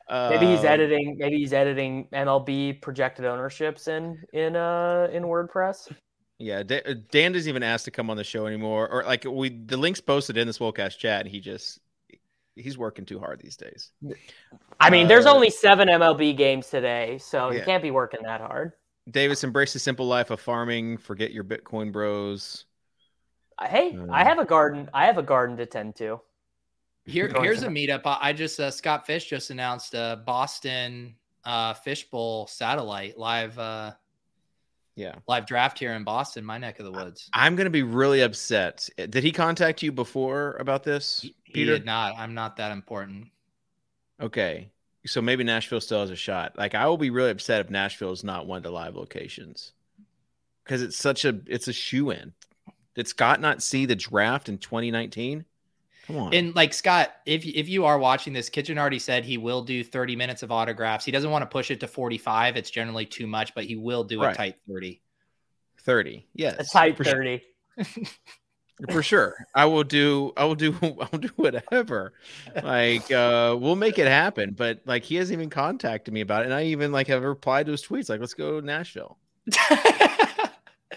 Maybe he's um, editing. Maybe he's editing MLB projected ownerships in in uh in WordPress. Yeah, Dan doesn't even ask to come on the show anymore, or like we the links posted in the Swolecast chat, and he just he's working too hard these days. I mean, uh, there's only seven MLB games today, so yeah. you can't be working that hard. Davis, embrace the simple life of farming. Forget your Bitcoin bros. Hey, uh, I have a garden. I have a garden to tend to. Here, here's a meetup. I just uh, Scott Fish just announced a Boston uh, Fishbowl satellite live. Uh, yeah, live draft here in Boston, my neck of the woods. I'm going to be really upset. Did he contact you before about this, he, Peter? He did not. I'm not that important. Okay, so maybe Nashville still has a shot. Like I will be really upset if Nashville is not one of the live locations because it's such a it's a shoe in. Did Scott not see the draft in 2019? Come on. And like Scott, if if you are watching this, Kitchen already said he will do 30 minutes of autographs. He doesn't want to push it to 45. It's generally too much, but he will do right. a tight 30. 30. Yes. A tight 30. Sure. for sure. I will do I will do I'll do whatever. Like uh we'll make it happen. But like he hasn't even contacted me about it. And I even like have replied to his tweets like let's go to Nashville.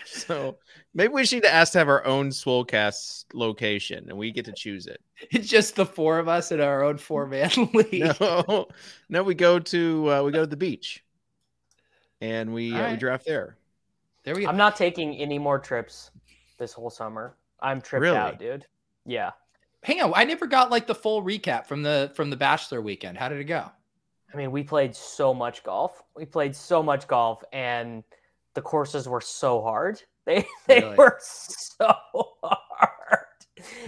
so maybe we should ask to have our own Swolecast location and we get to choose it. It's just the four of us in our own four man league. No, no, we go to uh, we go to the beach, and we uh, right. we draft there. There we go. I'm not taking any more trips this whole summer. I'm tripped really? out, dude. Yeah. Hang on, I never got like the full recap from the from the Bachelor weekend. How did it go? I mean, we played so much golf. We played so much golf, and the courses were so hard. They they really? were so hard.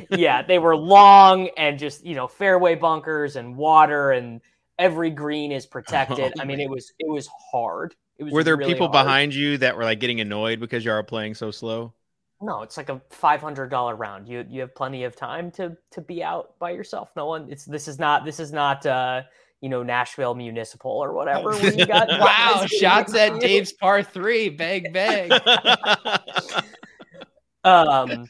yeah, they were long and just you know fairway bunkers and water and every green is protected. Oh, I mean, it was it was hard. It was were there really people hard. behind you that were like getting annoyed because you are playing so slow? No, it's like a five hundred dollar round. You you have plenty of time to to be out by yourself. No one. It's this is not this is not. uh you know Nashville Municipal or whatever. When you got wow, shots at Dave's par three, bang bang. um,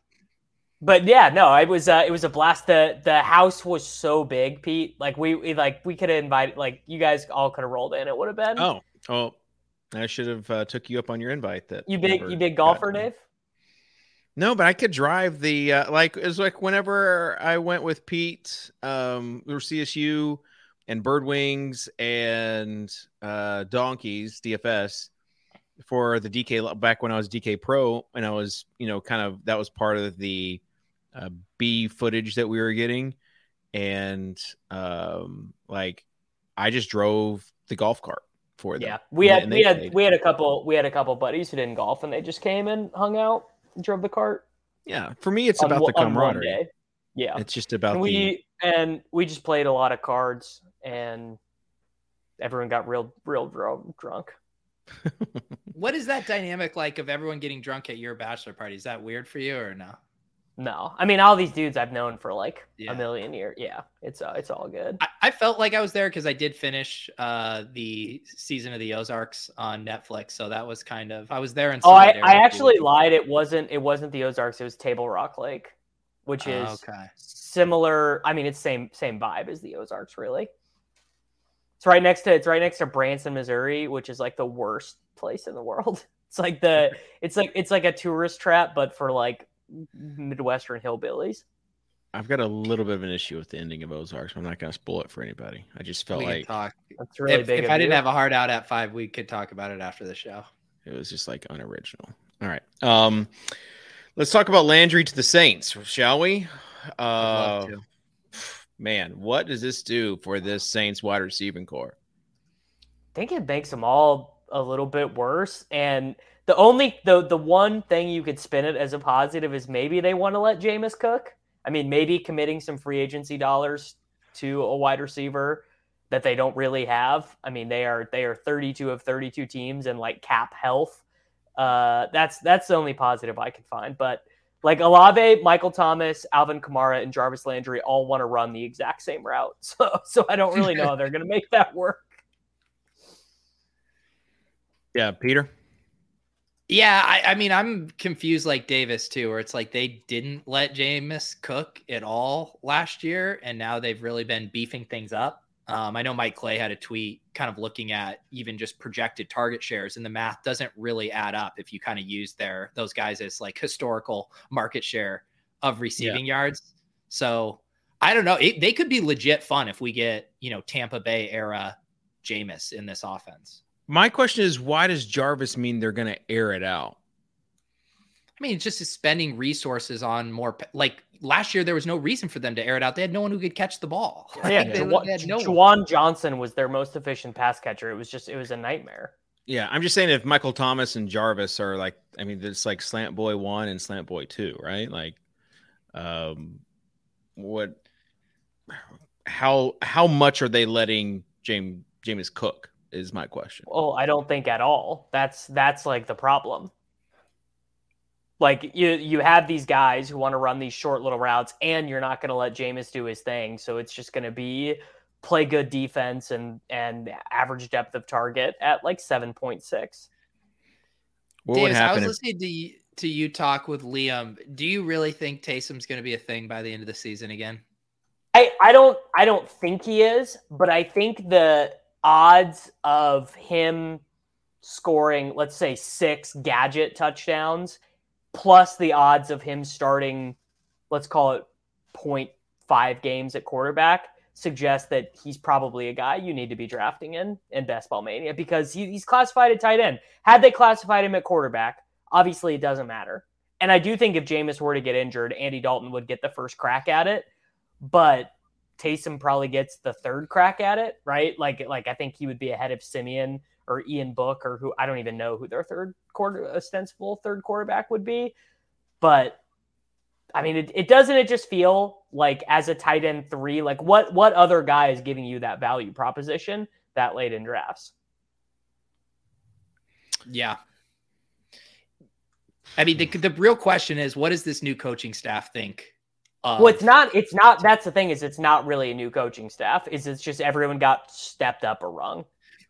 but yeah, no, it was uh, it was a blast. The the house was so big, Pete. Like we, we like we could have invited like you guys all could have rolled in. It would have been. Oh, oh, I should have uh, took you up on your invite. That you big you big golfer, Dave. No, but I could drive the uh, like it was like whenever I went with Pete, um, or CSU and Bird Wings and uh, Donkeys DFS for the DK back when I was DK Pro, and I was you know kind of that was part of the uh, B footage that we were getting, and um, like I just drove the golf cart for them. Yeah, we had we had we had a couple we had a couple buddies who didn't golf, and they just came and hung out and drove the cart. Yeah, for me, it's on, about the camaraderie. Yeah, it's just about and we the... and we just played a lot of cards, and everyone got real real drunk. what is that dynamic like of everyone getting drunk at your bachelor party? Is that weird for you or no? No, I mean all these dudes I've known for like yeah. a million years. Yeah, it's uh, it's all good. I, I felt like I was there because I did finish uh, the season of the Ozarks on Netflix, so that was kind of I was there. In oh, I, I actually lied. It wasn't it wasn't the Ozarks. It was Table Rock Lake, which is okay. similar. I mean, it's same same vibe as the Ozarks, really. It's right next to it's right next to Branson, Missouri, which is like the worst place in the world. It's like the it's like it's like a tourist trap, but for like Midwestern hillbillies. I've got a little bit of an issue with the ending of Ozarks. I'm not going to spoil it for anybody. I just felt we like talk. That's really if, big. If I you. didn't have a hard out at five, we could talk about it after the show. It was just like unoriginal. All right. Um, let's talk about Landry to the Saints, shall we? Uh, man, what does this do for this Saints wide receiving core? I think it makes them all a little bit worse. And the only the the one thing you could spin it as a positive is maybe they want to let Jameis cook. I mean, maybe committing some free agency dollars to a wide receiver that they don't really have. I mean, they are they are 32 of 32 teams and like cap health. Uh, that's that's the only positive I can find. But like Olave, Michael Thomas, Alvin Kamara, and Jarvis Landry all want to run the exact same route. So so I don't really know how they're going to make that work. Yeah, Peter. Yeah, I, I, mean, I'm confused like Davis too, where it's like they didn't let Jameis cook at all last year, and now they've really been beefing things up. Um, I know Mike Clay had a tweet kind of looking at even just projected target shares, and the math doesn't really add up if you kind of use their those guys as like historical market share of receiving yeah. yards. So I don't know. It, they could be legit fun if we get you know Tampa Bay era Jameis in this offense. My question is, why does Jarvis mean they're going to air it out? I mean, it's just spending resources on more. Like last year, there was no reason for them to air it out. They had no one who could catch the ball. Yeah, they, Juwan, they no Juwan Johnson was their most efficient pass catcher. It was just, it was a nightmare. Yeah, I'm just saying if Michael Thomas and Jarvis are like, I mean, it's like Slant Boy one and Slant Boy two, right? Like, um, what, how how much are they letting James James cook? is my question. Oh, I don't think at all. That's that's like the problem. Like you you have these guys who want to run these short little routes, and you're not going to let Jameis do his thing. So it's just going to be play good defense and and average depth of target at like seven point six. What Davis, I was if- listening to you, to you talk with Liam. Do you really think Taysom's going to be a thing by the end of the season again? I, I don't I don't think he is, but I think the odds of him scoring, let's say, six gadget touchdowns, plus the odds of him starting, let's call it 0.5 games at quarterback, suggest that he's probably a guy you need to be drafting in in Best Ball Mania because he, he's classified at tight end. Had they classified him at quarterback, obviously it doesn't matter. And I do think if Jameis were to get injured, Andy Dalton would get the first crack at it. But Taysom probably gets the third crack at it, right? Like, like I think he would be ahead of Siemian or Ian Book or who I don't even know who their third quarter ostensible third quarterback would be. But I mean, it, it doesn't it just feel like as a tight end three, like what what other guy is giving you that value proposition that late in drafts? Yeah. I mean, the, the real question is, what does this new coaching staff think of... Well, it's not. It's not. That's the thing is, it's not really a new coaching staff. Is it's just everyone got stepped up a rung.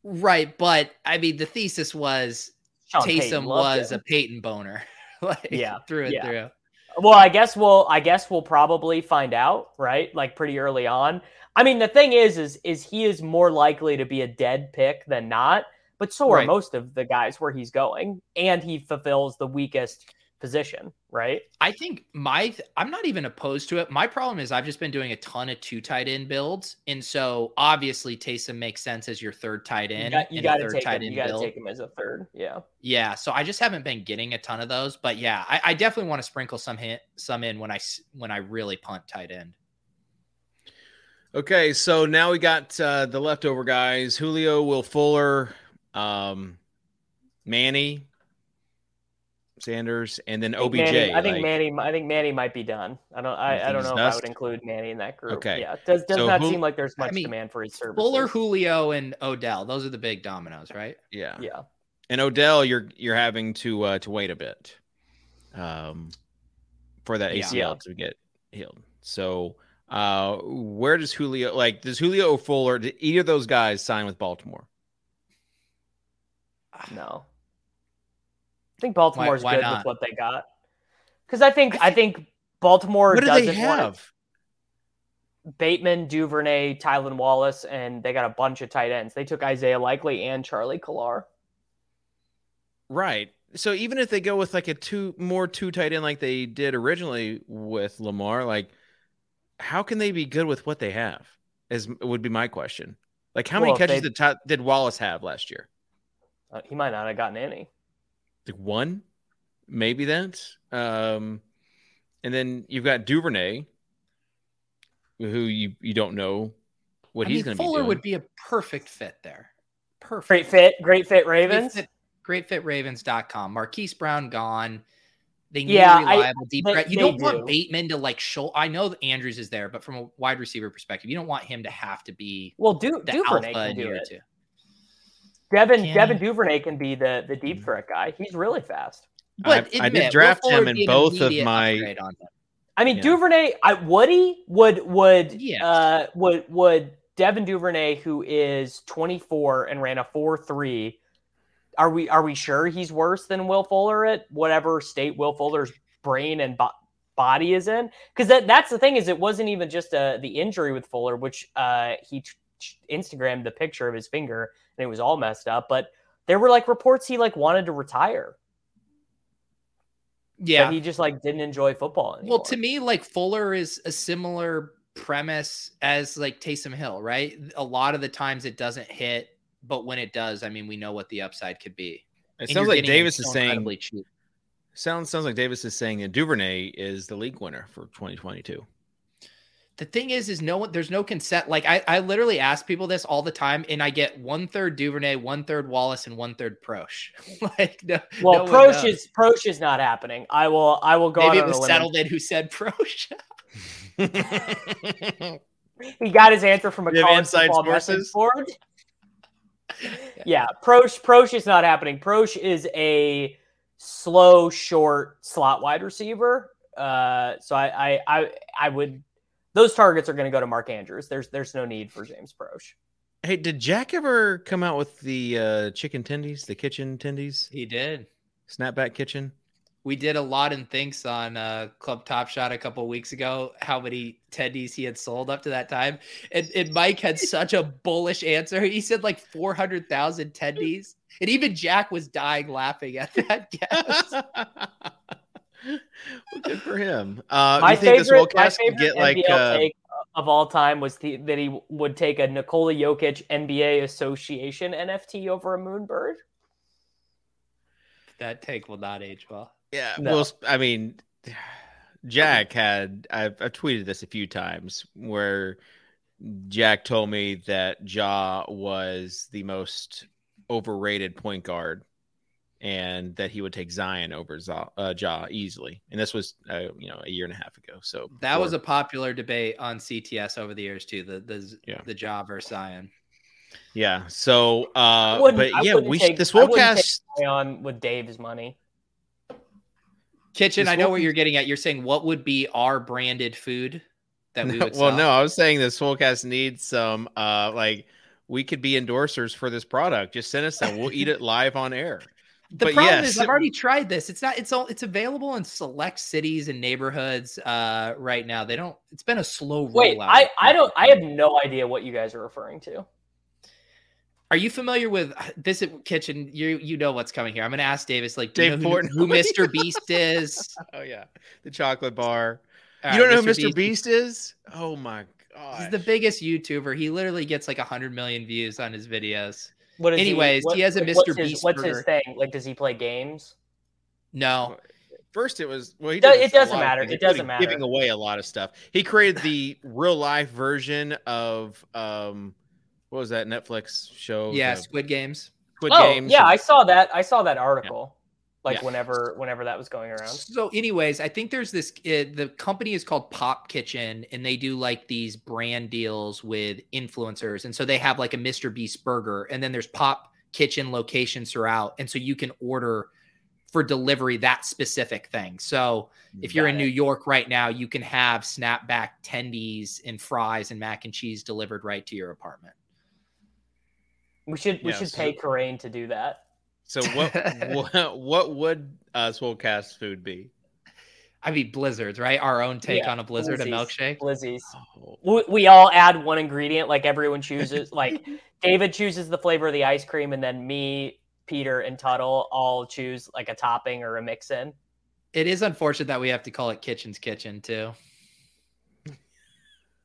Right, but I mean, the thesis was Sean Taysom was him. a Peyton boner, like, yeah, through and yeah. through. well, I guess we'll I guess we'll probably find out, right? Like pretty early on. I mean, the thing is, is is he is more likely to be a dead pick than not, but so are Right. most of the guys where he's going, and he fulfills the weakest position, right? I think my I'm not even opposed to it. My problem is I've just been doing a ton of two tight end builds, and so obviously Taysom makes sense as your third tight end. you in got to take tight him. You got to take him as a third. Yeah. Yeah, so I just haven't been getting a ton of those, but yeah, I, I definitely want to sprinkle some hit some in when I when I really punt tight end. Okay, so now we got uh, the leftover guys: Julio, Will Fuller, um, Manny, Sanders, and then I think OBJ. Manny, I think like- Manny. I think Manny might be done. I don't. I, I don't he's know if I would include Manny in that group. Okay. Yeah. It does does So not who- seem like there's I much mean, demand for his services. Fuller, Julio, and Odell. Those are the big dominoes, right? yeah, Yeah. and Odell, you're you're having to uh, to wait a bit, um, for that ACL Yeah. to get healed. So, uh, where does Julio like? Does Julio or Fuller? Did either of those guys sign with Baltimore? No. I think Baltimore's why good not? with what they got. Because I think I think Baltimore What do doesn't they want have? Bateman, Duvernay, Tylon Wallace, and they got a bunch of tight ends. They took Isaiah Likely and Charlie Kolar. Right. So even if they go with like a two more two tight end like they did originally with Lamar, like how can they be good with what they have? Is would be my question. Like how Well, many catches they- did, did Wallace have last year? Uh, he might not have gotten any. Like one, maybe that. Um, and then you've got Duvernay, who you you don't know what I he's going to be Fuller would be a perfect fit there. Perfect. Great fit, great fit, Great Ravens. fit, greatfitravens.com. Marquise Brown gone. They need Yeah, a I- reliable deep threat. You don't do. want Bateman to like show. I know that Andrews is there, but from a wide receiver perspective, you don't want him to have to be Well, du- the Duvernay alpha can do year it. two. Devin Can Devin he? Duvernay can be the the deep threat guy. He's really fast. But I- I did draft him in both of my- on. I mean, Yeah. Duvernay, I Woody would would Yes. uh would would Devin Duvernay, who is 24 and ran a 4-3. Are we are we sure he's worse than Will Fuller at whatever state Will Fuller's brain and bo- body is in? Because that that's the thing is it wasn't even just uh, the injury with Fuller, which uh he t- t- Instagrammed the picture of his finger and it was all messed up, but there were like reports he like wanted to retire. Yeah. That he just like didn't enjoy football anymore. Well, to me, like Fuller is a similar premise as like Taysom Hill, right? A lot of the times it doesn't hit, but when it does, I mean, we know what the upside could be. It And sounds like getting him Davis is saying cheap. sounds sounds like Davis is saying that Duvernay is the league winner for 2022. The thing is, is no one there's no consent. Like I, I literally ask people this all the time, and I get one third Duvernay, one third Wallace, and one third Proche. like no, Well, no one Proche is Proche is not happening. I will I will go maybe out it was settled in who said Proche. He got his answer from a You have college football message board. yeah, Proche Proche is not happening. Proche is a slow, short slot wide receiver. Uh, so I I I, I would those targets are going to go to Mark Andrews. There's there's no need for James Proche. Hey, did Jack ever come out with the uh, chicken tendies, the kitchen tendies, he did. snapback kitchen? We did a lot in thinks on uh, Club Top Shot a couple weeks ago. How many tendies he had sold up to that time, and, and Mike had such a bullish answer. He said like four hundred thousand tendies, and even Jack was dying laughing at that guess. well, good for him. Uh, my you think this favorite, my favorite get like NBL uh, take of all time was the, that he would take a Nikola Jokic NBA Association NFT over a Moonbird. that take will not age well. yeah. No. Well, I mean, Jack had I've, I've tweeted this a few times where Jack told me that Ja was the most overrated point guard. And that he would take Zion over Za- uh, Ja easily, and this was uh, you know a year and a half ago. So That was a popular debate on CTS over the years too. The the Yeah. the job versus Zion. Yeah. So, uh, but yeah, we take- this I wouldn't on with Dave's money. Kitchen, This I know will- what you're getting at. You're saying what would be our branded food that we would well, sell? no, I was saying this Swolecast needs some. Uh, like we could be endorsers for this product. Just send us some. We'll eat it live on air. The But problem yes. is I've already tried this. It's not it's all it's available in select cities and neighborhoods uh right now. They don't it's been a slow Wait, rollout. I, I don't I have no idea what you guys are referring to. Are you familiar with this kitchen? You you know what's coming here. I'm gonna ask Davis like do you Dave know who, who Mr. Beast is? Oh yeah, the chocolate bar. All you don't know who Mr. Beast is? Oh my god. He's the biggest YouTuber. He literally gets like 100 million views on his videos. What is Anyways, what- he has a like, Mr. What's his, Beast what's his thing? Like, does he play games? No, First, it was well. He Do- did it doesn't matter. things, It doesn't including matter. Giving away a lot of stuff. He created the real life version of um, what was that Netflix show? yeah, The Squid Games. Squid oh, Games. yeah, I saw that. I saw that article. Like Yeah. whenever whenever that was going around. So, anyways, I think there's this. Uh, the company is called Pop Kitchen, and they do like these brand deals with influencers. And so they have like a Mr. Beast burger, and then there's Pop Kitchen locations throughout, and so you can order for delivery that specific thing. So if you're Got in it. New York right now, you can have snapback tendies and fries and mac and cheese delivered right to your apartment. We should we Yeah, should so- pay Corain to do that. So what what what would uh, Swolecast food be? I mean, blizzards, right? Our own take Yeah, on a blizzard, a milkshake. Blizzies. Oh, We, we all add one ingredient. Like everyone chooses. Like David chooses the flavor of the ice cream, and then me, Peter, and Tuttle all choose like a topping or a mix in. It is unfortunate that we have to call it Kitchen's Kitchen too.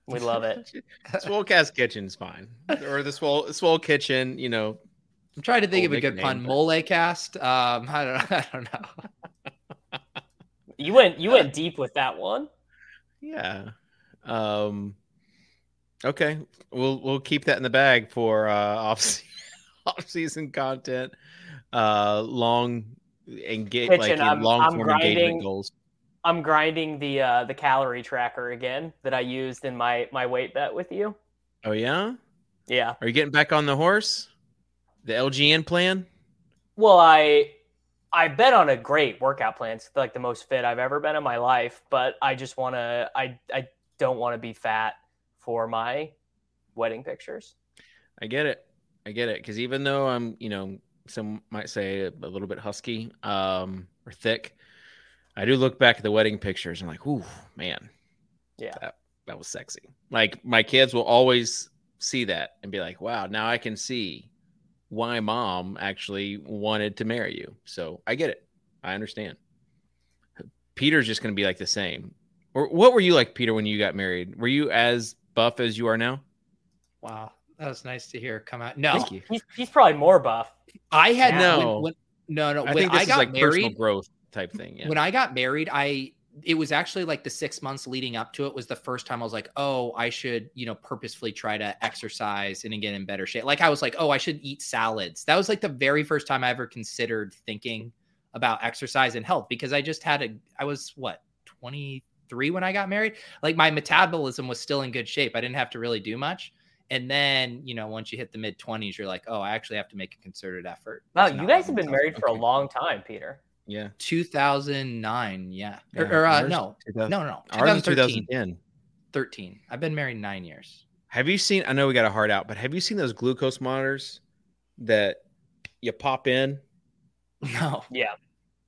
We love it. Swolecast Kitchen's fine, or the Swole Swole Kitchen. You know, I'm trying to think Old of a good pun. but- Mole cast. Um, I don't. I don't know. You went you went deep with that one. yeah. Um. Okay, we'll we'll keep that in the bag for uh, off off season content. Uh, long engage like Kitchen, you know, I'm- long I'm form grinding- engagement goals. I'm grinding the uh, the calorie tracker again that I used in my my weight bet with you. Oh yeah, Yeah. are you getting back on the horse? The LGN plan? Well, I I bet on a great workout plan. It's like the most fit I've ever been in my life, but I just want to I I don't want to be fat for my wedding pictures. I get it. I get it. Because even though I'm, you know, some might say a, a little bit husky um, or thick, I do look back at the wedding pictures and I'm like, ooh, man, Yeah. that, that was sexy. Like my kids will always see that and be like, wow, now I can see why mom actually wanted to marry you. So I get it. I understand. Peter's just going to be like the same. Or what were you like, Peter, when you got married? Were you as buff as you are now? Wow, that was nice to hear come out. No, Thank you. He's he's probably more buff. I had No. When, when, no, no. I when think this I is got like personal married, growth type thing. Yeah. when I got married, I it was actually like the six months leading up to it was the first time I was like, oh, I should, you know, purposefully try to exercise and get in better shape. Like I was like, oh, I should eat salads. That was like the very first time I ever considered thinking about exercise and health because I just had a I was what 23 when I got married. Like my metabolism was still in good shape. I didn't have to really do much. And then, you know, once you hit the mid 20s, you're like, oh, I actually have to make a concerted effort. Wow, you guys have been married for a long time, Peter. Yeah. 2009 yeah, or, Yeah, or, uh, ours- no no no no Ours 2013 2010. 13 i've been married nine years Have you seen? I know we got a hard out, but have you seen those glucose monitors that you pop in no Yeah.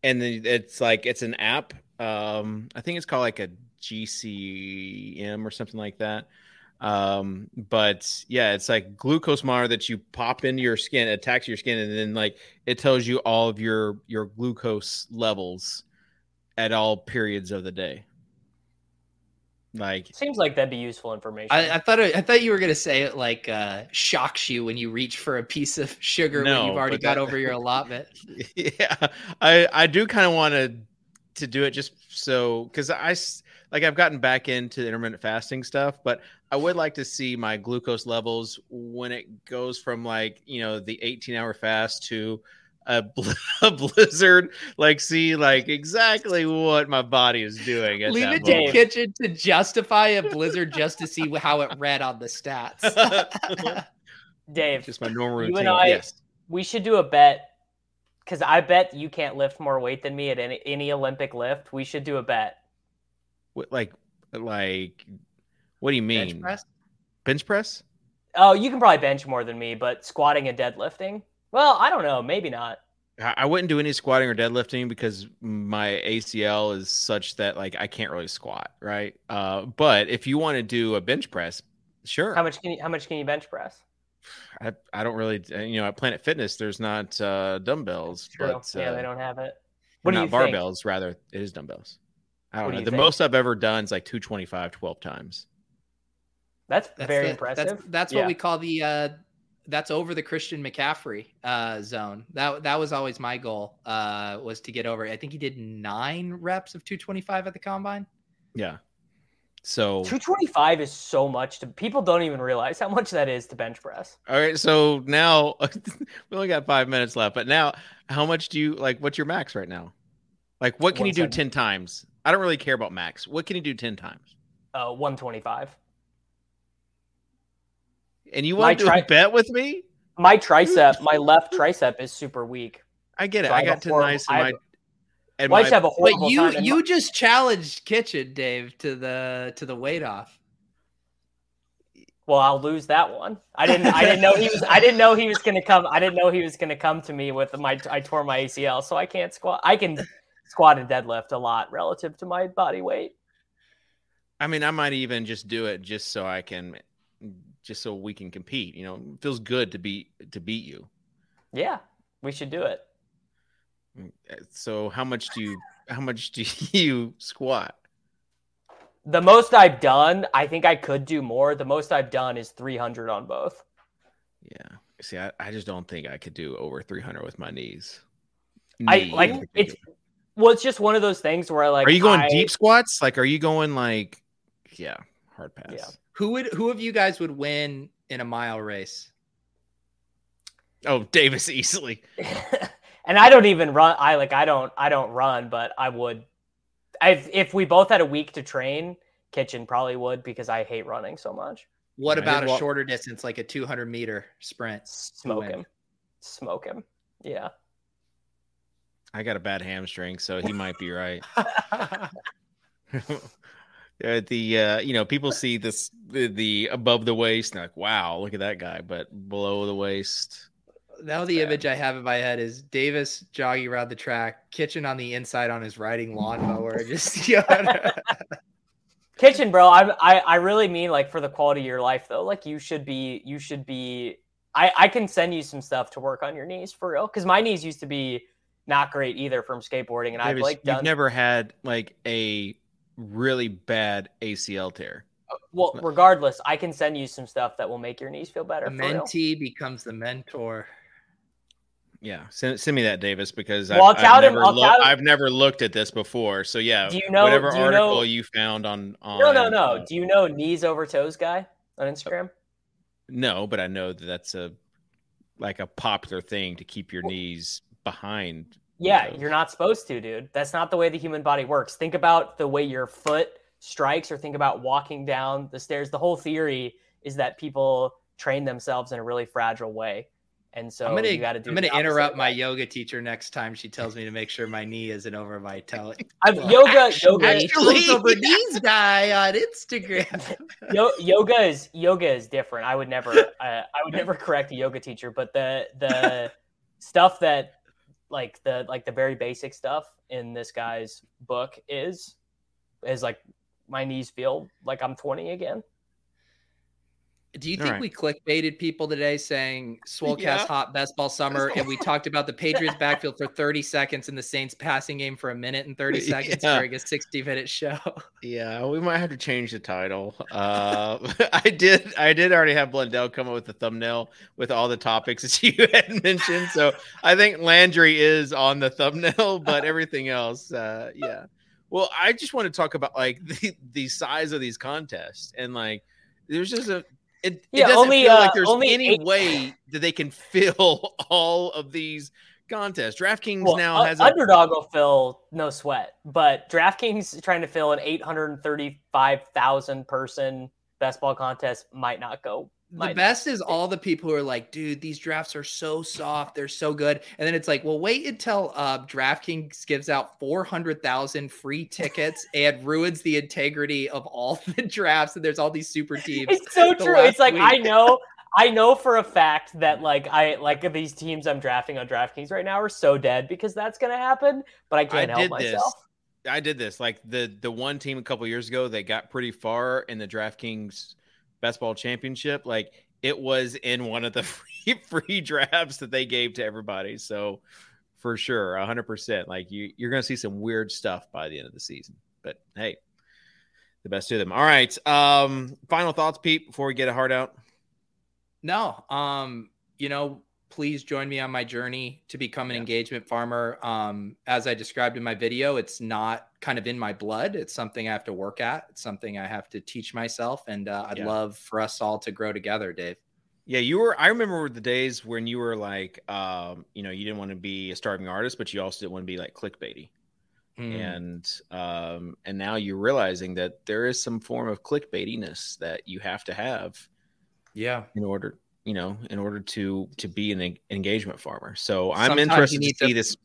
and then it's like it's an app. Um, I think it's called like a GCM or something like that. Um, but yeah, it's like glucose monitor that you pop into your skin, attacks your skin, and then like it tells you all of your your glucose levels at all periods of the day. Like Seems like that'd be useful information. I, I thought it, I thought you were gonna say it like uh, shocks you when you reach for a piece of sugar when you've already got that- over your allotment. yeah i i do kind of want to to do it just so because i s- like i've gotten back into the intermittent fasting stuff but i would like to see my glucose levels when it goes from like you know the 18 hour fast to a, bl- a blizzard like see like exactly what my body is doing at Leave that it to moment. kitchen to justify a blizzard just to see how it read on the stats. Dave, just my normal You routine and I- yes we should do a bet because I bet you can't lift more weight than me at any, any Olympic lift. We should do a bet. What- like like what do you mean Bench press? bench press Oh, you can probably bench more than me, but squatting and deadlifting? Well, I don't know. Maybe not. I wouldn't do any squatting or deadlifting because my ACL is such that like I can't really squat, right? Uh, but if you want to do a bench press, sure. How much can you how much can you bench press? I, I don't really you know at Planet Fitness there's not uh, dumbbells, True. but yeah, uh, they don't have it. What What do not you think? barbells, rather it is dumbbells. I don't do know. you The think? most I've ever done is like 225 12 times. That's, That's very the- impressive. That's, that's Yeah. what we call the uh that's over the Christian McCaffrey uh zone. That that was always my goal uh was to get over. I think he did 9 reps of 225 at the combine. Yeah. So 225 is so much to people don't even realize how much that is to bench press. all right, so now we only got five minutes left, but now how much do you like? What's your max right now? Like, what can you do ten times? I don't really care about max. What can you do ten times? Uh 125. And you want to tri- bet with me? My tricep, my left tricep is super weak. I get it. So I I got to horrible- nice. I My, and Well, my, just have a But horrible you time. and you my- just challenged Kitchen Dave to the to the weight off. well, I'll lose that one. I didn't. I didn't know he was. I didn't know he was gonna come. I didn't know he was gonna come to me with my. I tore my ACL, so I can't squat. I can squat and deadlift a lot relative to my body weight. I mean, I might even just do it just so I can, just so we can compete. You know, it feels good to beat to beat you. Yeah, we should do it. So how much do you how much do you squat? The most I've done, I think I could do more. The most I've done is 300 on both. Yeah. See, I, I just don't think I could do over 300 with my knees. I like it's. Particular. Well, it's just one of those things where I like. Are you going I- deep squats? Like, are you going like, yeah, hard pass. Yeah. Who would who of you guys would win in a mile race? Oh, Davis easily. and I don't even run. I like I don't I don't run, but I would. If if we both had a week to train, Kitchen probably would because I hate running so much. What I about a walk- shorter distance, like a 200 meter sprint? Smoke him, smoke him. Yeah. I got a bad hamstring, so he might be right. Uh, the uh, you know people see this the, the above the waist and like wow look at that guy but below the waist Now the Bad. image I have in my head is Davis jogging around the track, Kitchen on the inside on his riding lawnmower. Just yeah. Kitchen, bro. I I I really mean like for the quality of your life though. Like you should be you should be. I I can send you some stuff to work on your knees for real because my knees used to be not great either from skateboarding, and I've Davis, like you've never had like a really bad ACL tear well. Regardless, I can send you some stuff that will make your knees feel better. the for real. mentee becomes the mentor. yeah send, send me that Davis because Well, I'll I've, I've, never I'll loo- tout him- I've never looked at this before so yeah Do you know- whatever do you article know- you found on, on No, no, no. uh, Do you know knees over toes guy on Instagram? no but I know that that's a like a popular thing to keep your knees behind Yeah, toes. you're not supposed to, dude. That's not the way the human body works. Think about the way your foot strikes, or think about walking down the stairs. The whole theory is that people train themselves in a really fragile way, and so I'm gonna you got to do. I'm gonna interrupt my yoga teacher next time she tells me to make sure my knee isn't over my toe. I've, yoga, yoga, Actually, over knees guy on Instagram. yo, yoga is yoga is different. I would never, uh, I would never correct a yoga teacher, but the the stuff that like the like the very basic stuff in this guy's book is is like my knees feel like I'm 20 again. Do you think right. we clickbaited people today saying Swolecast Yeah. hot best ball summer and we talked about the Patriots backfield for 30 seconds and the Saints passing game for a minute and 30 seconds Yeah. during a 60 minute show? Yeah, we might have to change the title. Uh, I did. I did already have Blundell come up with the thumbnail with all the topics that you had mentioned. So I think Landry is on the thumbnail, but everything else, uh, yeah. Well, I just want to talk about like the, the size of these contests and like there's just a. It, it Yeah, doesn't only, feel uh, like there's only any eight- way that they can fill all of these contests. DraftKings Well, now has a underdog will fill no sweat, but DraftKings trying to fill an 835,000 person best ball contest might not go. The best is all the people who are like, dude, these drafts are so soft. They're so good. And then it's like, well, wait until uh, DraftKings gives out 400,000 free tickets and ruins the integrity of all the drafts. And there's all these super teams. It's so true. It's like I know, I know for a fact that like I like these teams I'm drafting on DraftKings right now are so dead because that's gonna happen, but I can't I help did this. myself. I did this. Like the the one team a couple years ago, they got pretty far in the DraftKings best ball championship. Like it was in one of the free free drafts that they gave to everybody. So for sure, hundred percent. Like you, you're going to see some weird stuff by the end of the season. But hey, the best to them. All right. Um, final thoughts, Pete, before we get a heart out. No. Um, you know, please join me on my journey to become an Yeah. engagement farmer. Um, as I described in my video, it's not kind of in my blood. It's something I have to work at. It's something I have to teach myself. And uh, I'd Yeah. love for us all to grow together, Dave. Yeah, you were. I remember the days when you were like, um, you know, you didn't want to be a starving artist, but you also didn't want to be like clickbaity. Mm. and um and now you're realizing that there is some form of clickbaitiness that you have to have yeah. in order you know in order to to be an engagement farmer so i'm Sometimes interested to need to- see this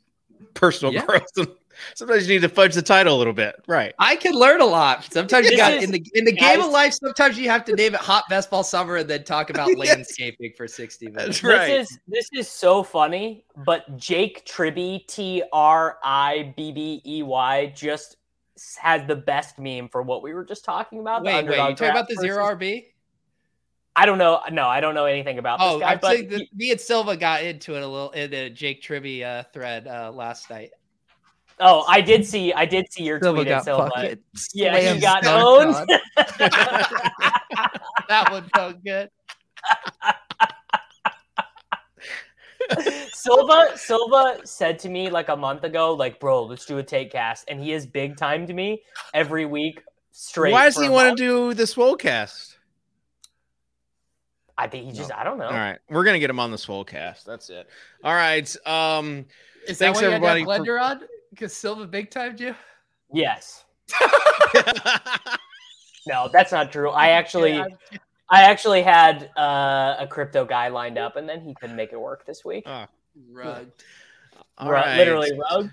personal Yeah. growth sometimes you need to fudge the title a little bit right I can learn a lot. Sometimes you got in the in the game of life. Sometimes you have to name it hot best ball summer and then talk about Yes. landscaping for sixty minutes. That's right This is this is so funny, but Jake Tribbey, T R I B B E Y, just has the best meme for what we were just talking about. the Wait, wait, you talking about the zero RB? I don't know. No, I don't know anything about this Oh, guy. I'm but saying me and Silva got into it a little in the Jake Tribbey uh, thread uh, last night. oh, I did see. I did see your tweet at Silva. Yeah, he got dunked owned. that one felt good. Silva Silva said to me like a month ago, like, bro, let's do a take cast, and he has big timed me every week straight. why does he want to do the swolecast I think he just. I don't know. all right we're gonna get him on the swolecast that's it all right um Is Thanks, that why everybody, you for- blender on? Because Silva big timed you. Yes. No, that's not true. I actually, Yeah, I actually had uh, a crypto guy lined up, and then he couldn't make it work this week. Oh, Rug. all Ru- right. Literally, rogue.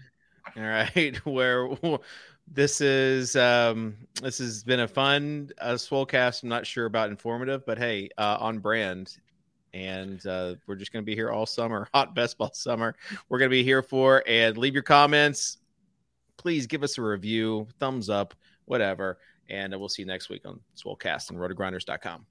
All right, where this is um this has been a fun uh swolecast. I'm not sure about informative, but hey, uh on brand. And uh we're just gonna be here all summer, hot best ball summer. We're gonna be here for and leave your comments. Please give us a review, thumbs up, whatever. And we'll see you next week on Swolecast and rotogrinders.com.